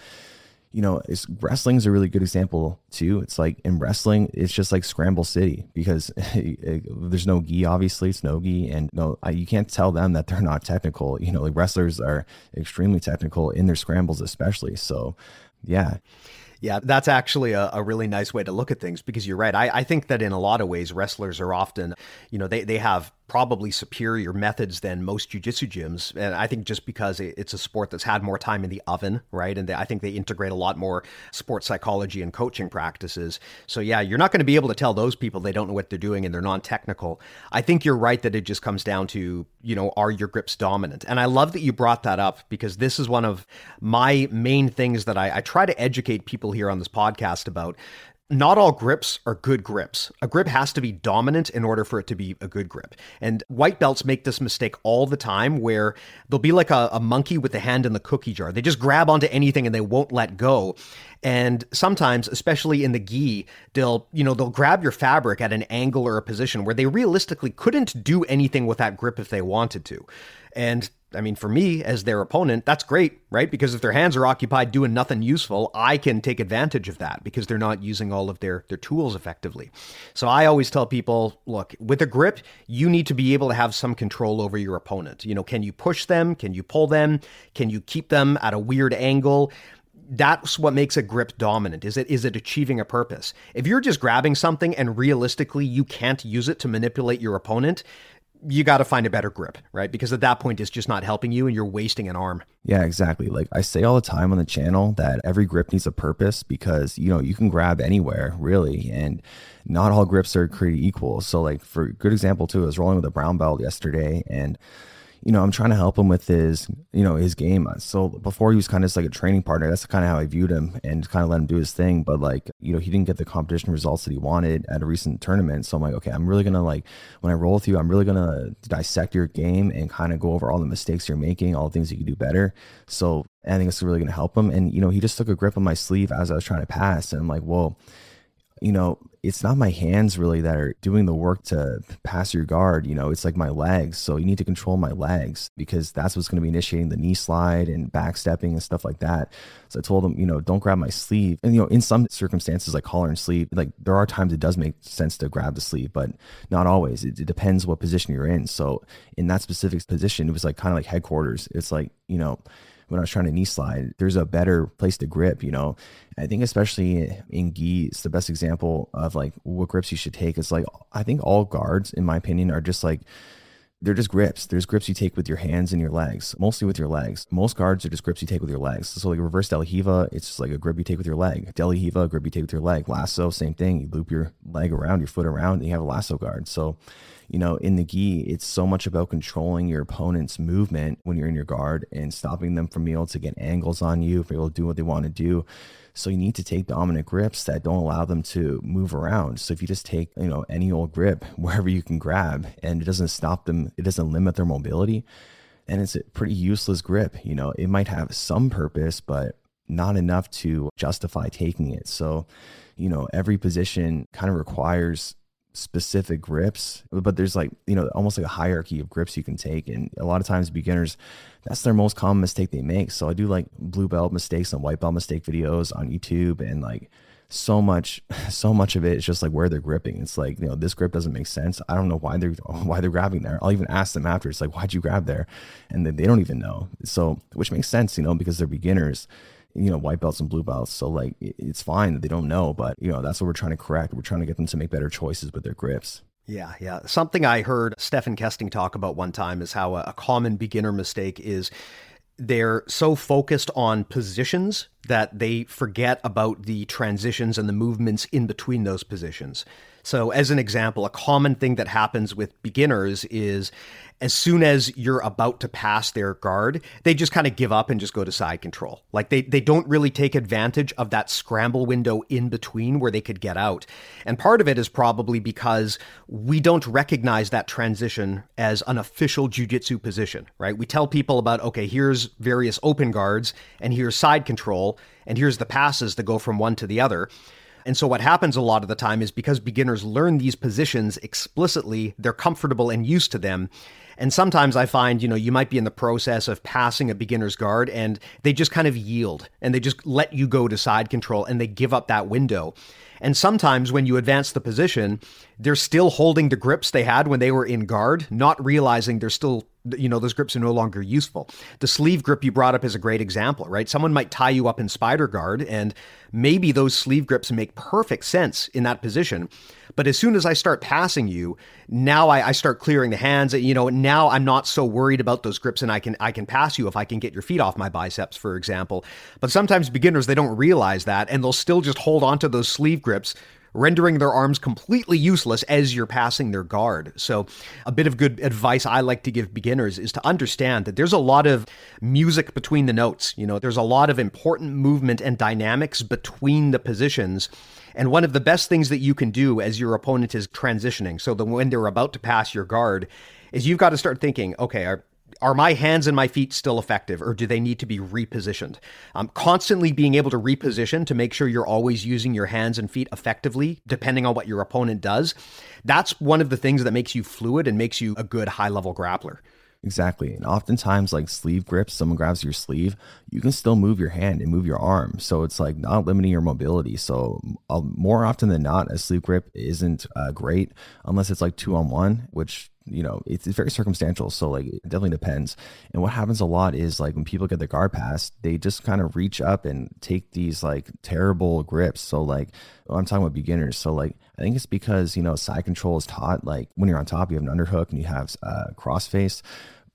you know, wrestling is a really good example too. It's like in wrestling, it's just like Scramble City because (laughs) there's no gi, obviously, it's no gi, and no, you can't tell them that they're not technical. You know, like wrestlers are extremely technical in their scrambles, especially. So, yeah. Yeah, that's actually a, a, really nice way to look at things because you're right. I, I think that in a lot of ways, wrestlers are often, you know, they, they have probably superior methods than most jujitsu gyms. And I think just because it's a sport that's had more time in the oven, right? And they, I think they integrate a lot more sports psychology and coaching practices. So, yeah, you're not going to be able to tell those people they don't know what they're doing and they're non technical. I think you're right that it just comes down to, you know, are your grips dominant? And I love that you brought that up because this is one of my main things that I, I try to educate people here on this podcast about not all grips are good grips. A grip has to be dominant in order for it to be a good grip. And white belts make this mistake all the time where they'll be like a, a, monkey with the hand in the cookie jar. They just grab onto anything and they won't let go. And sometimes, especially in the gi, they'll, you know, they'll grab your fabric at an angle or a position where they realistically couldn't do anything with that grip if they wanted to. And I mean, for me as their opponent, that's great, right? Because if their hands are occupied doing nothing useful, I can take advantage of that because they're not using all of their, their tools effectively. So I always tell people look, with a grip, you need to be able to have some control over your opponent. You know, can you push them? Can you pull them? Can you keep them at a weird angle? that's what makes a grip dominant is it is it achieving a purpose if you're just grabbing something and realistically you can't use it to manipulate your opponent you got to find a better grip, right? Because at that point, it's just not helping you and you're wasting an arm. Yeah, exactly. Like I say all the time on the channel that every grip needs a purpose because, you know, you can grab anywhere really. And not all grips are created equal. So, like, for good example, too, I was rolling with a brown belt yesterday and you know, I'm trying to help him with his, you know, his game. So before he was kind of just like a training partner. That's kind of how I viewed him and kind of let him do his thing. But like, you know, he didn't get the competition results that he wanted at a recent tournament. So I'm like, okay, I'm really gonna like when I roll with you, I'm really gonna dissect your game and kind of go over all the mistakes you're making, all the things you can do better. So I think it's really gonna help him. And you know, he just took a grip on my sleeve as I was trying to pass, and I'm like, well you know, it's not my hands really that are doing the work to pass your guard. You know, it's like my legs. So you need to control my legs because that's what's going to be initiating the knee slide and backstepping and stuff like that. So I told him, you know, don't grab my sleeve. And, you know, in some circumstances like collar and sleeve, like there are times it does make sense to grab the sleeve, but not always. It, it depends what position you're in. So in that specific position, it was like kind of like headquarters. It's like, you know, when I was trying to knee slide, there's a better place to grip, you know. I think especially in gi, it's the best example of like what grips you should take. It's like I think all guards, in my opinion, are just like they're just grips. There's grips you take with your hands and your legs, mostly with your legs. Most guards are just grips you take with your legs. So like reverse De La it's just like a grip you take with your leg. De La grip you take with your leg. Lasso, same thing. You loop your leg around, your foot around, and you have a lasso guard. So you know, in the gi, it's so much about controlling your opponent's movement when you're in your guard and stopping them from being able to get angles on you, be able to do what they want to do. So you need to take dominant grips that don't allow them to move around. So if you just take, you know, any old grip (laughs) wherever you can grab and it doesn't stop them, it doesn't limit their mobility, and it's a pretty useless grip. You know, it might have some purpose, but not enough to justify taking it. So, you know, every position kind of requires specific grips, but there's like, you know, almost like a hierarchy of grips you can take. And a lot of times beginners, that's their most common mistake they make. So I do like blue belt mistakes and white belt mistake videos on YouTube and like so much (laughs) so much of it is just like where they're gripping. It's like, you know, this grip doesn't make sense. I don't know why they're (laughs) why they're grabbing there. I'll even ask them after. It's like, why'd you grab there? And they, they don't even know. So which makes sense, you know, because they're beginners you know white belts and blue belts so like it's fine that they don't know but you know that's what we're trying to correct we're trying to get them to make better choices with their grips yeah, yeah. Something I heard Stephan Kesting talk about one time is how a, common beginner mistake is they're so focused on positions that they forget about the transitions and the movements in between those positions. So, as an example, a common thing that happens with beginners is as soon as you're about to pass their guard, they just kind of give up and just go to side control. Like they, they don't really take advantage of that scramble window in between where they could get out. And part of it is probably because we don't recognize that transition as an official jujitsu position, right? We tell people about, okay, here's various open guards and here's side control and here's the passes that go from one to the other. And so what happens a lot of the time is because beginners learn these positions explicitly, they're comfortable and used to them. And sometimes I find, you know, you might be in the process of passing a beginner's guard and they just kind of yield and they just let you go to side control and they give up that window. And sometimes when you advance the position, they're still holding the grips they had when they were in guard, not realizing they're still you know those grips are no longer useful. The sleeve grip you brought up is a great example right? Someone might tie you up in spider guard and maybe those sleeve grips make perfect sense in that position. But as soon as i start passing you now I, I, start clearing the hands you know now i'm not so worried about those grips and i can i can pass you if i can get your feet off my biceps for example. But sometimes beginners they don't realize that and they'll still just hold on to those sleeve grips rendering their arms completely useless as you're passing their guard. So, a bit of good advice I like to give beginners is to understand that there's a lot of music between the notes. You know, there's a lot of important movement and dynamics between the positions. And one of the best things that you can do as your opponent is transitioning, so that when they're about to pass your guard, is you've got to start thinking, okay, are my hands and my feet still effective or do they need to be repositioned? Um, constantly being able to reposition to make sure you're always using your hands and feet effectively, depending on what your opponent does. That's one of the things that makes you fluid and makes you a good high level grappler. Exactly. And oftentimes, like sleeve grips, someone grabs your sleeve, you can still move your hand and move your arm. So it's like not limiting your mobility. So, uh, more often than not, a sleeve grip isn't uh, great unless it's like two on one, which you know it's, it's very circumstantial so like it definitely depends. And what happens a lot is like when people get their guard passed they just kind of reach up and take these like terrible grips. So like i'm talking about beginners. So like i think it's because you know side control is taught like when you're on top you have an underhook and you have uh, cross face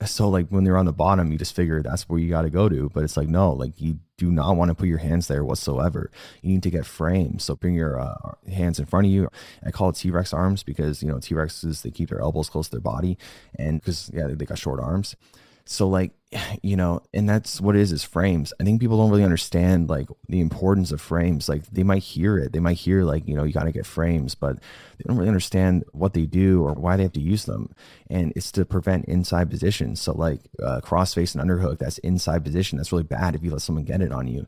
so like when they're on the bottom you just figure that's where you got to go to but it's like no like you do not want to put your hands there whatsoever. You need to get framed so bring your uh, hands in front of you. I call it t-rex arms because you know t-rexes they keep their elbows close to their body and because yeah they got short arms so like (sighs) you know, and that's what it is is frames. I think people don't really understand like the importance of frames. Like they might hear it, they might hear like you know you got to get frames, but they don't really understand what they do or why they have to use them. And it's to prevent inside positions. So like uh, crossface and underhook, that's inside position. That's really bad if you let someone get it on you.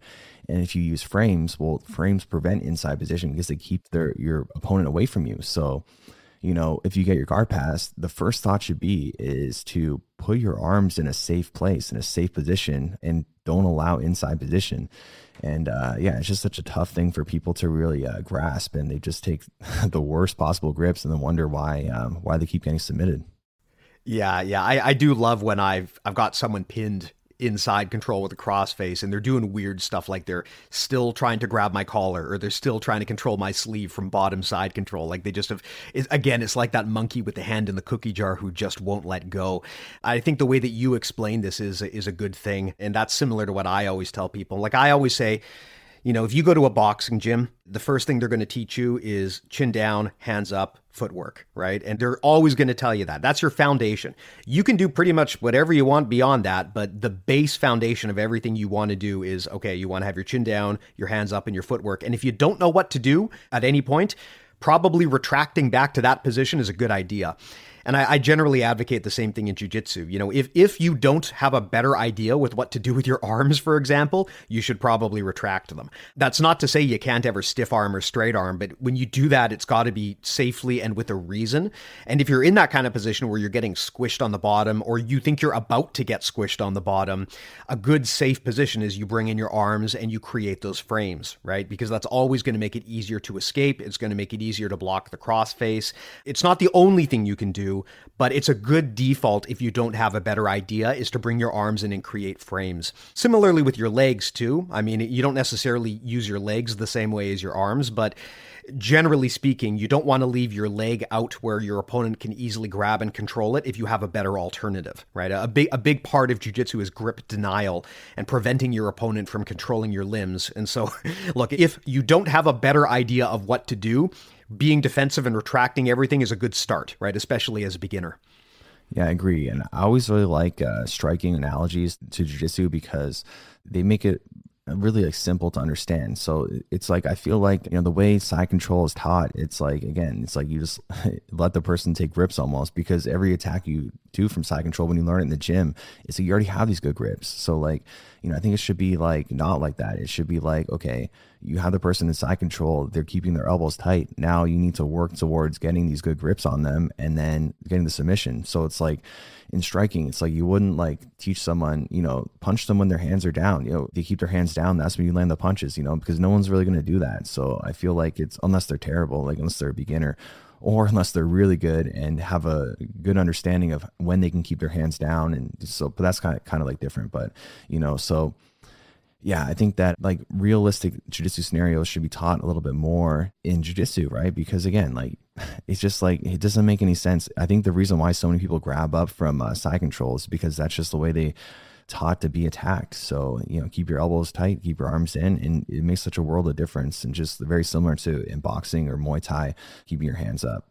And if you use frames, well, frames prevent inside position because they keep their your opponent away from you. So you know, if you get your guard passed, the first thought should be is to put your arms in a safe place, in a safe position, and don't allow inside position. And uh, yeah, it's just such a tough thing for people to really uh, grasp, and they just take (laughs) the worst possible grips and then wonder why um, why they keep getting submitted. Yeah, yeah, I, I do love when I've I've got someone pinned inside control with a crossface and they're doing weird stuff like they're still trying to grab my collar or they're still trying to control my sleeve from bottom side control. Like they just have again it's like that monkey with the hand in the cookie jar who just won't let go. I think the way that you explain this is is a good thing and that's similar to what i always tell people. Like i always say you know, if you go to a boxing gym, the first thing they're going to teach you is chin down, hands up, footwork, right? And they're always going to tell you that. That's your foundation. You can do pretty much whatever you want beyond that, but the base foundation of everything you want to do is okay, you want to have your chin down, your hands up, and your footwork. And if you don't know what to do at any point, probably retracting back to that position is a good idea. And I, I generally advocate the same thing in jujitsu. You know, if if you don't have a better idea with what to do with your (laughs) arms, for example, you should probably retract them. That's not to say you can't ever stiff arm or straight arm, but when you do that, it's got to be safely and with a reason. And if you're in that kind of position where you're getting squished on the bottom, or you think you're about to get squished on the bottom, a good safe position is you bring in your arms and you create those frames, right? Because that's always going to make it easier to escape. It's going to make it easier to block the cross face. It's not the only thing you can do but it's a good default if you don't have a better idea is to bring your arms in and create frames. Similarly with your legs too. I mean, you don't necessarily use your legs the same way as your arms, but generally speaking, you don't want to leave your leg out where your opponent can easily grab and control it if you have a better alternative, right? A big a big part of jiu-jitsu is grip denial and preventing your opponent from controlling your limbs. And so, (laughs) look, if you don't have a better idea of what to do, being defensive and retracting everything is a good start, right? Especially as a beginner. Yeah, I agree. And I always really like uh, striking analogies to jujitsu because they make it really like simple to understand. So it's like I feel like you know the way side control is taught. It's like again, it's like you just (laughs) let the person take grips almost because every attack you do from side control when you learn it in the gym is that you already have these good grips. So like you know I think it should be like not like that. It should be like okay, you have the person in side control. They're keeping their elbows tight. Now you need to work towards getting these good grips on them and then getting the submission. So it's like in striking, it's like you wouldn't like teach someone, you know, punch them when their hands are down. You know, they keep their hands down. That's when you land the punches, you know, because no one's really to do that. So I feel like it's unless they're terrible, like unless they're a beginner or unless they're really good and have a good understanding of when they can keep their hands down. And so, but that's kind of, kind of like different, but you know, so yeah, I think that like realistic jujitsu scenarios should be taught a little bit more in jujitsu, right? Because again, like (laughs) it's just like it doesn't make any sense. I think the reason why so many people grab up from uh, side control is because that's just the way they taught to be attacked. So you know, keep your elbows tight, keep your arms in, and it makes such a world of difference. And just very similar to in boxing or Muay Thai, keeping your hands up.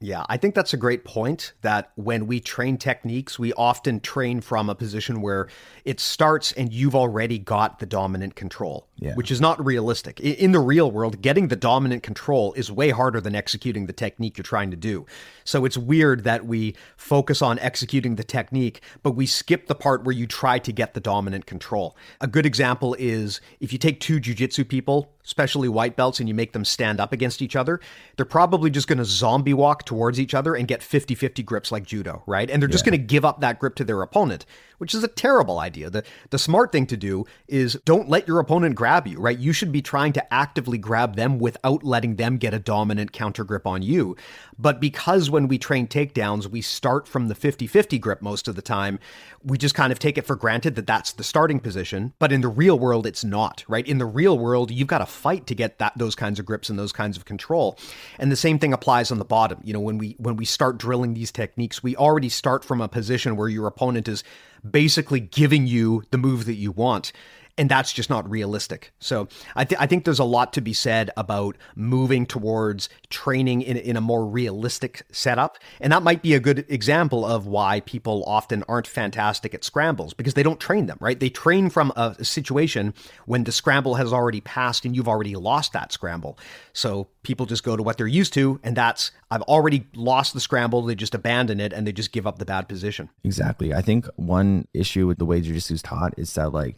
Yeah, I think that's a great point that when we train techniques, we often train from a position where it starts and you've already got the dominant control, yeah. which is not realistic. In the real world, getting the dominant control is way harder than executing the technique you're trying to do. So it's weird that we focus on executing the technique, but we skip the part where you try to get the dominant control. A good example is if you take two jujitsu people, especially white belts, and you make them stand up against each other, they're probably just going to zombie walk towards each other and get 50 50 grips like judo, right? And they're just going to give up that grip to their opponent, which is a terrible idea. The, the smart thing to do is don't let your opponent grab you, right? You should be trying to actively grab them without letting them get a dominant counter grip on you. But because when we train takedowns, we start from the 50 50 grip most of the time, we just kind of take it for granted that that's the starting position. But in the real world, it's not, right? In the real world, you've got to fight to get that those kinds of grips and those kinds of control. And the same thing applies on the bottom. You know, when we when we start drilling these techniques, we already start from a position where your opponent is basically giving you the move that you want. And that's just not realistic. So I, th- I think there's a lot to be said about moving towards training in, in a more realistic setup. And that might be a good example of why people often aren't fantastic at scrambles because they don't train them, right? They train from a, situation when the scramble has already passed and you've already lost that scramble. So people just go to what they're used to. And that's, I've already lost the scramble. They just abandon it and they just give up the bad position. Exactly. I think one issue with the way jiu-jitsu is taught is that like,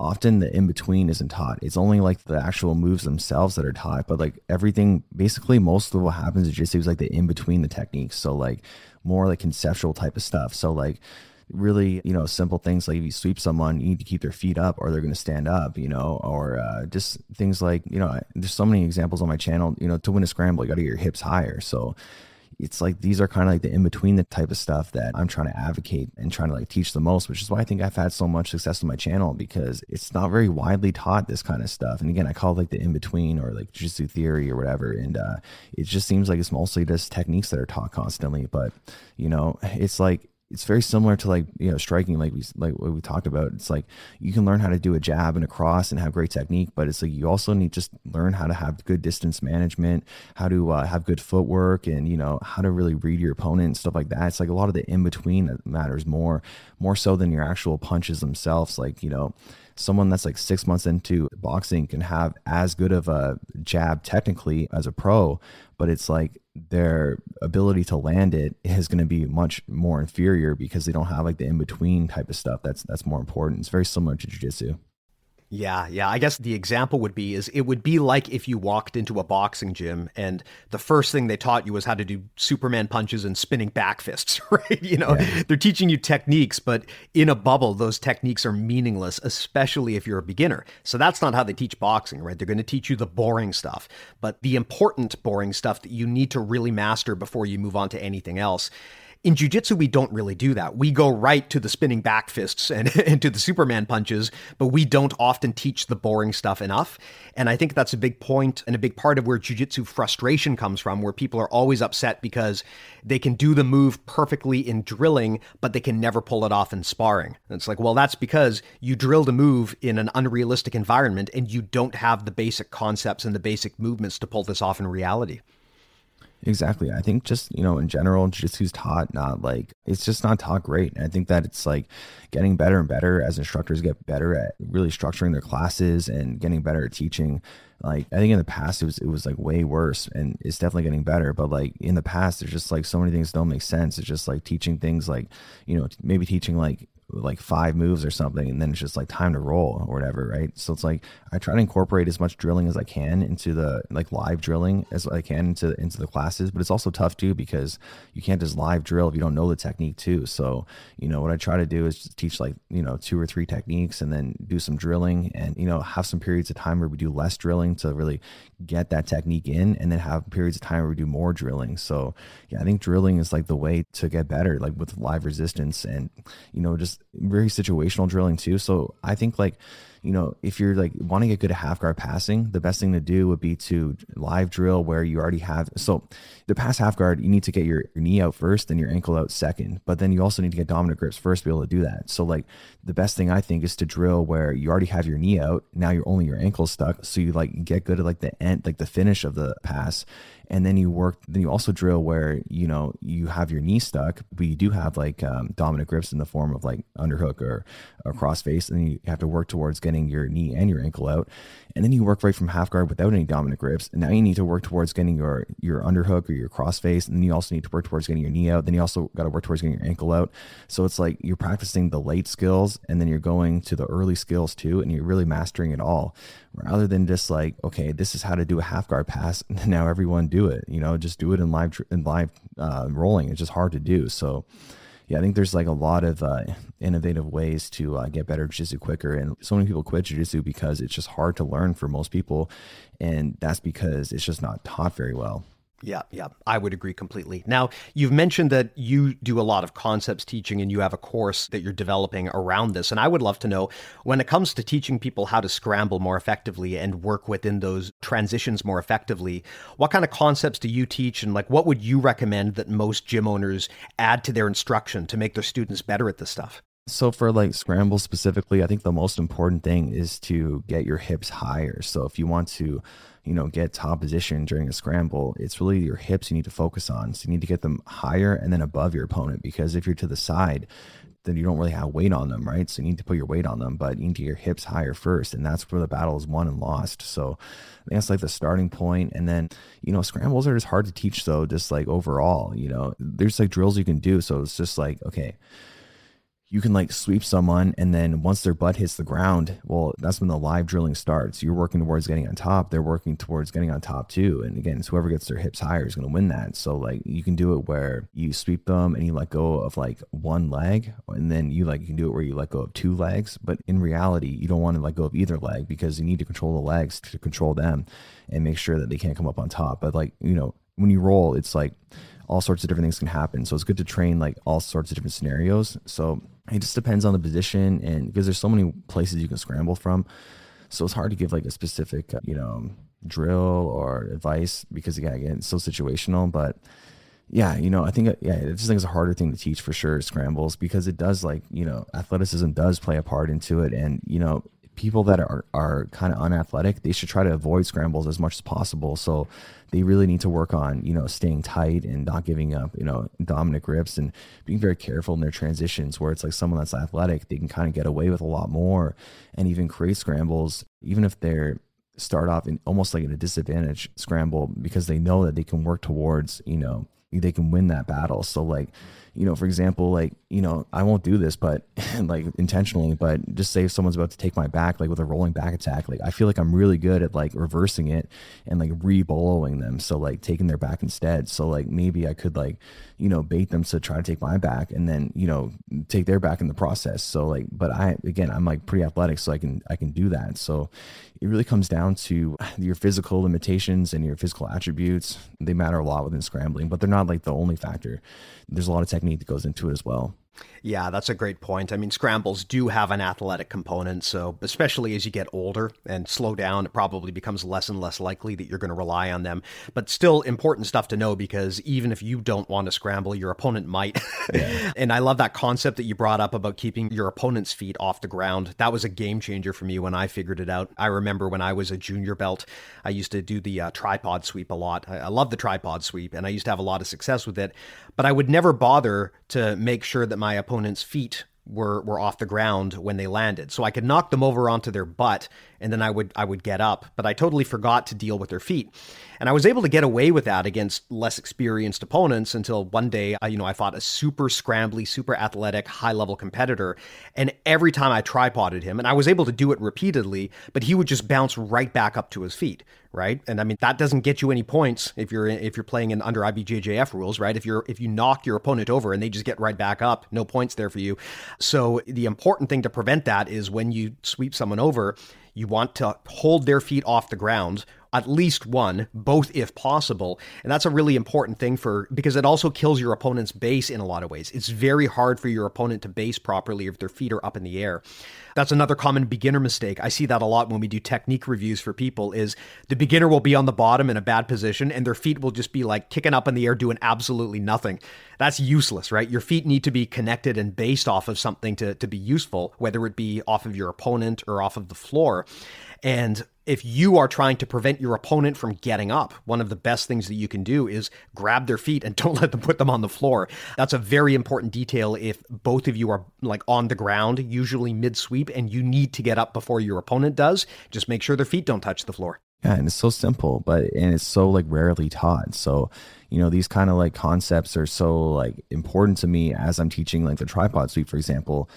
often the in between isn't taught. It's only like the actual moves themselves that are taught. But like everything, basically, most of what happens is just is like the in between the techniques. So like more like conceptual type of stuff. So like really, you know, simple things like if you sweep someone, you need to keep their feet up or they're going to stand up, you know, or uh, just things like, you know, there's so many examples on my channel, you know, to win a scramble, you got to get your hips higher. So it's like these are kind of like the in between the type of stuff that I'm trying to advocate and trying to like teach the most, which is why I think I've had so much success on my channel because it's not very widely taught this kind of stuff. And again, I call it like the in between or like jiu-jitsu theory or whatever. And uh, it just seems like it's mostly just techniques that are taught constantly. But you know, it's like it's very similar to like you know striking like we like what we talked about. It's like you can learn how to do a jab and a cross and have great technique but it's like you also need just learn how to have good distance management how to uh, have good footwork and you know how to really read your opponent and stuff like that. It's like a lot of the in between that matters more more so than your actual punches themselves. Like you know someone that's like six months into boxing can have as good of a jab technically as a pro, but it's like their ability to land it is going to be much more inferior because they don't have like the in between type of stuff. That's that's more important. It's very similar to jujitsu. Yeah, yeah. I guess the example would be is it would be like if you walked into a boxing gym and the first thing they taught you was how to do Superman punches and spinning back (laughs) fists, right? You know, yeah. they're teaching you techniques, but in a bubble, those techniques are meaningless, especially if you're a beginner. So that's not how they teach boxing, right? They're going to teach you the boring stuff, but the important boring stuff that you need to really master before you move on to anything else. In jiu-jitsu, we don't really do that. We go right to the spinning back fists and, (laughs) and to the Superman punches, but we don't often teach the boring stuff enough. And I think that's a big point and a big part of where jiu-jitsu frustration comes from, where people are always upset because they can do the move perfectly in drilling, but they can never pull it off in sparring. And it's like, well, that's because you drilled a move in an unrealistic environment and you don't have the basic concepts and the basic movements to pull this off in reality. Exactly. I think just, you know, in general, jiu-jitsu's taught not like it's just not taught great. And I think that it's like getting better and better as instructors get better at really structuring their classes and getting better at teaching. Like I think in the past it was it was like way worse and it's definitely getting better. But like in the past there's just like so many things don't make sense. It's just like teaching things like, you know, maybe teaching like like five moves or something and then it's just like time to roll or whatever right? So it's like i try to incorporate as much drilling as i can into the like live drilling as i can into into the classes but it's also tough too because you can't just live drill if you don't know the technique too. So you know what i try to do is teach like you know two or three techniques and then do some drilling and you know have some periods of time where we do less drilling to really get that technique in and then have periods of time where we do more drilling. So yeah i think drilling is like the way to get better like with live resistance and you know just very situational drilling too. So I think like, you know, if you're like wanting to get good at half guard passing, the best thing to do would be to live drill where you already have. So to pass half guard, you need to get your, your knee out first and your ankle out second. But then you also need to get dominant grips first to be able to do that. So like the best thing I think is to drill where you already have your knee out. Now you're only your ankle stuck. So you like get good at like the end, like the finish of the pass and then you work then you also drill where you know you have your knee stuck but you do have like um, dominant grips in the form of like underhook or, or cross face and you have to work towards getting your knee and your ankle out and then you work right from half guard without any dominant grips and now you need to work towards getting your your underhook or your cross face and you also need to work towards getting your knee out then you also got to work towards getting your ankle out. So it's like you're practicing the late skills and then you're going to the early skills too and you're really mastering it all rather than just like okay this is how to do a half guard pass (laughs) now everyone do it you know just do it in live in live uh, rolling it's just hard to do. So yeah i think there's like a lot of uh, innovative ways to uh, get better jiu-jitsu quicker and so many people quit jiu-jitsu because it's just hard to learn for most people and that's because it's just not taught very well yeah, yeah, I would agree completely. Now, you've mentioned that you do a lot of concepts teaching and you have a course that you're developing around this. And I would love to know when it comes to teaching people how to scramble more effectively and work within those transitions more effectively, what kind of concepts do you teach? And like, what would you recommend that most gym owners add to their instruction to make their students better at this stuff? So for like scramble specifically, I think the most important thing is to get your hips higher. So if you want to, you know, get top position during a scramble, it's really your hips you need to focus on. So you need to get them higher and then above your opponent because if you're to the side, then you don't really have weight on them, right? So you need to put your weight on them, but you need to get your hips higher first. And that's where the battle is won and lost. So I think that's like the starting point. And then, you know, scrambles are just hard to teach though, just like overall, you know, there's like drills you can do. So it's just like, okay, you can like sweep someone and then once their butt hits the ground well that's when the live drilling starts. You're working towards getting on top. They're working towards getting on top too. And again whoever gets their hips higher is going to win that. So like you can do it where you sweep them and you let go of like one leg and then you like you can do it where you let go of two legs. But in reality you don't want to let go of either leg because you need to control the legs to control them and make sure that they can't come up on top. But like you know when you roll it's like all sorts of different things can happen. So it's good to train like all sorts of different scenarios. So it just depends on the position and because there's so many places you can scramble from. So it's hard to give like a specific, uh, you know, drill or advice because yeah, again, it's so situational. But yeah, you know, I think yeah, I just think it's a harder thing to teach for sure, scrambles, because it does like, you know, athleticism does play a part into it. And, you know, people that are, are kind of unathletic, they should try to avoid scrambles as much as possible. So they really need to work on, you know, staying tight and not giving up, you know, dominant grips and being very careful in their transitions where it's like someone that's athletic, they can kind of get away with a lot more and even create scrambles, even if they're start off in almost like in a disadvantage scramble because they know that they can work towards, you know, they can win that battle. So like, you know, for example, like, you know, I won't do this, but (laughs) like intentionally, but just say if someone's about to take my back, like with a rolling back attack, like I feel like I'm really good at like reversing it and like re boloing them. So like taking their back instead. So like maybe I could like, you know, bait them to try to take my back and then, you know, take their back in the process. So like, but I, again, I'm like pretty athletic, so I can, I can do that. So it really comes down to (sighs) your physical limitations and your physical attributes. They matter a lot within scrambling, but they're not like the only factor. There's a lot of technique that goes into it as well. Yeah, that's a great point. I mean, scrambles do have an athletic component, so especially as you get older and slow down, it probably becomes less and less likely that you're going to rely on them. But still important stuff to know because even if you don't want to scramble, your opponent might. (laughs) Yeah. (laughs) and I love that concept that you brought up about keeping your opponent's feet off the ground. That was a game changer for me when I figured it out. I remember when I was a junior belt, I used to do the uh, tripod sweep a lot. I, I love the tripod sweep, and I used to have a lot of success with it. But I would never bother to make sure that my opponent's feet were were off the ground when they landed. So I could knock them over onto their butt and then I would I would get up, but I totally forgot to deal with their feet. And I was able to get away with that against less experienced opponents until one day, I, you know, I fought a super scrambly, super athletic, high level competitor. And every time I tripoded him, and I was able to do it repeatedly, but he would just bounce right back up to his feet, right? And I mean, that doesn't get you any points if you're if you're playing in under IBJJF rules, right? If you're if you knock your opponent over and they just get right back up, no points there for you. So the important thing to prevent that is when you sweep someone over, you want to hold their feet off the ground at least one, both if possible. And that's a really important thing for because it also kills your opponent's base in a lot of ways. It's very hard for your opponent to base properly if their feet are up in the air. That's another common beginner mistake. I see that a lot when we do technique reviews for people is the beginner will be on the bottom in a bad position and their feet will just be like kicking up in the air doing absolutely nothing. That's useless, right? Your feet need to be connected and based off of something to, to be useful, whether it be off of your opponent or off of the floor. And if you are trying to prevent your opponent from getting up, one of the best things that you can do is grab their feet and (laughs) don't let them put them on the floor. That's a very important detail if both of you are like on the ground, usually mid sweep, and you need to get up before your opponent does. Just make sure their feet don't touch the floor. Yeah, and it's so simple, but and it's so like rarely taught. So, you know, these kind of like concepts are so like important to me as I'm teaching like the tripod sweep, for example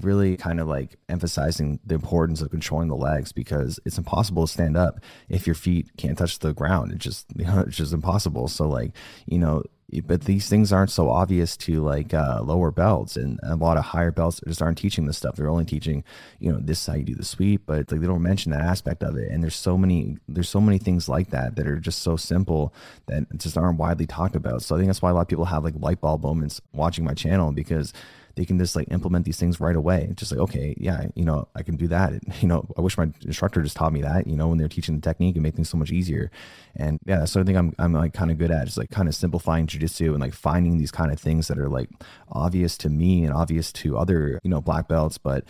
really kind of like emphasizing the importance of controlling the legs because it's impossible to stand up if your feet can't touch the ground. It's just you (laughs) know, it's just impossible. So like you know, but these things aren't so obvious to like uh, lower belts and a lot of higher belts just aren't teaching this stuff. They're only teaching you know this is how you do the sweep, but like they don't mention that aspect of it. And there's so many there's so many things like that that are just so simple that just aren't widely talked about. So I think that's why a lot of people have like light bulb moments watching my channel because they can just like implement these things right away. Just like, okay, yeah, you know, I can do that. (laughs) You know, I wish my instructor just taught me that, you know, when they're teaching the technique and make things so much easier. And yeah, that's sort thing I'm, I'm like kind of good at, just like kind of simplifying jujitsu and like finding these kind of things that are like obvious to me and obvious to other, you know, black belts, but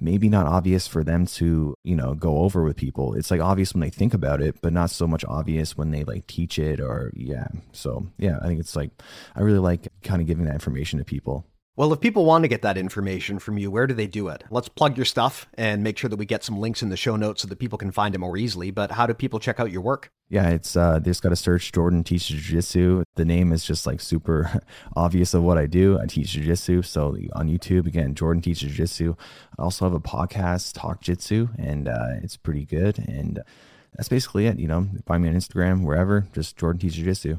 maybe not obvious for them to, you know, go over with people. It's like obvious when they think about it, but not so much obvious when they like teach it or yeah. So yeah, I think it's like I really like kind of giving that information to people. Well, if people want to get that information from you, where do they do it? Let's plug your stuff and make sure that we get some links in the show notes so that people can find it more easily. But how do people check out your work? Yeah, it's uh, they just got to search Jordan Teaches Jiu-Jitsu. The name is just like super (laughs) obvious of what I do. I teach Jiu-Jitsu. So on YouTube, again, Jordan Teaches Jiu-Jitsu. I also have a podcast, Talk Jitsu, and uh, it's pretty good. And that's basically it. You know, find me on Instagram, wherever, just Jordan Teaches Jiu-Jitsu.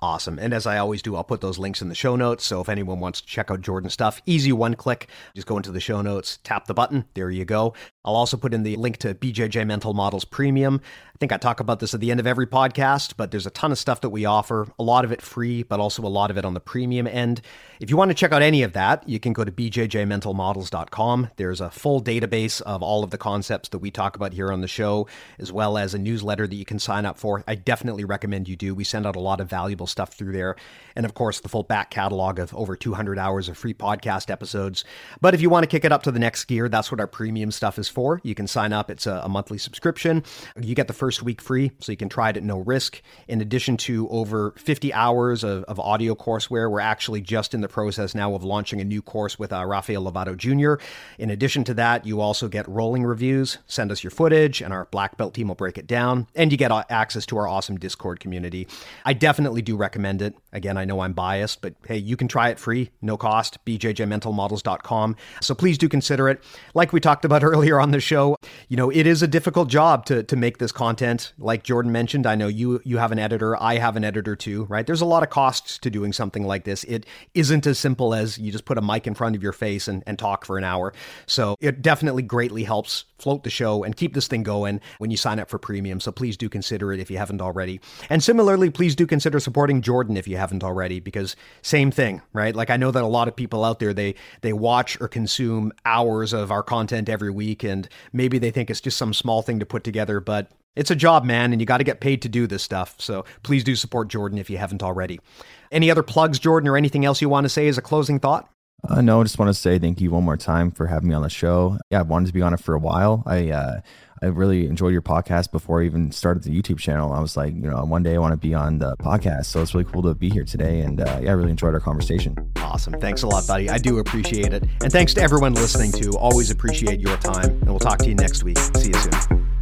Awesome. And as I always do, I'll put those links in the show notes. So if anyone wants to check out Jordan's stuff, easy one click. Just go into the show notes, tap the button. There you go. I'll also put in the link to BJJ Mental Models Premium. I think I talk about this at the end of every podcast, but there's a ton of stuff that we offer, a lot of it free, but also a lot of it on the premium end. If you want to check out any of that, you can go to bjjmentalmodels.com. There's a full database of all of the concepts that we talk about here on the show, as well as a newsletter that you can sign up for. I definitely recommend you do. We send out a lot of valuable stuff through there. And of course, the full back catalog of over 200 hours of free podcast episodes. But if you want to kick it up to the next gear, that's what our premium stuff is for. You can sign up, it's a, monthly subscription. You get the first week free, so you can try it at no risk. In addition to over 50 hours of, of audio courseware, we're actually just in the process now of launching a new course with uh, Rafael Lovato Jr. In addition to that, you also get rolling reviews. Send us your footage, and our black belt team will break it down. And you get access to our awesome Discord community. I definitely do recommend it. Again, I know I'm biased, but hey, you can try it free, no cost, bjjmentalmodels.com. So please do consider it. Like we talked about (laughs) earlier on the show, you know, it is a difficult job to, to make this content. Like Jordan mentioned, I know you you have an editor, I have an editor too, right? There's a lot of costs to doing something like this. It isn't as simple as you just put a mic in front of your face and, and talk for an hour. So it definitely greatly helps float the show and keep this thing going when you sign up for premium. So please do consider it if you haven't already. And similarly, please do consider supporting Jordan if you haven't already, because same thing, right? Like I know that a lot of people out there they they watch or consume hours of our content every week, and maybe they think it's just some small thing to put together, but it's a job, man, and you got to get paid to do this stuff. So please do support Jordan if you haven't already. Any other plugs, Jordan, or anything else you want to say as a closing thought? Uh, no, I just want to say thank you one more time for having me on the show. Yeah, I've wanted to be on it for a while. I uh, I really enjoyed your podcast before I even started the YouTube channel. I was like, you know, one day I want to be on the podcast. So it's really cool to be here today. And uh, yeah, I really enjoyed our conversation. Awesome. Thanks a lot, buddy. I do appreciate it. And thanks to everyone listening, too. Always appreciate your time. And we'll talk to you next week. See you soon.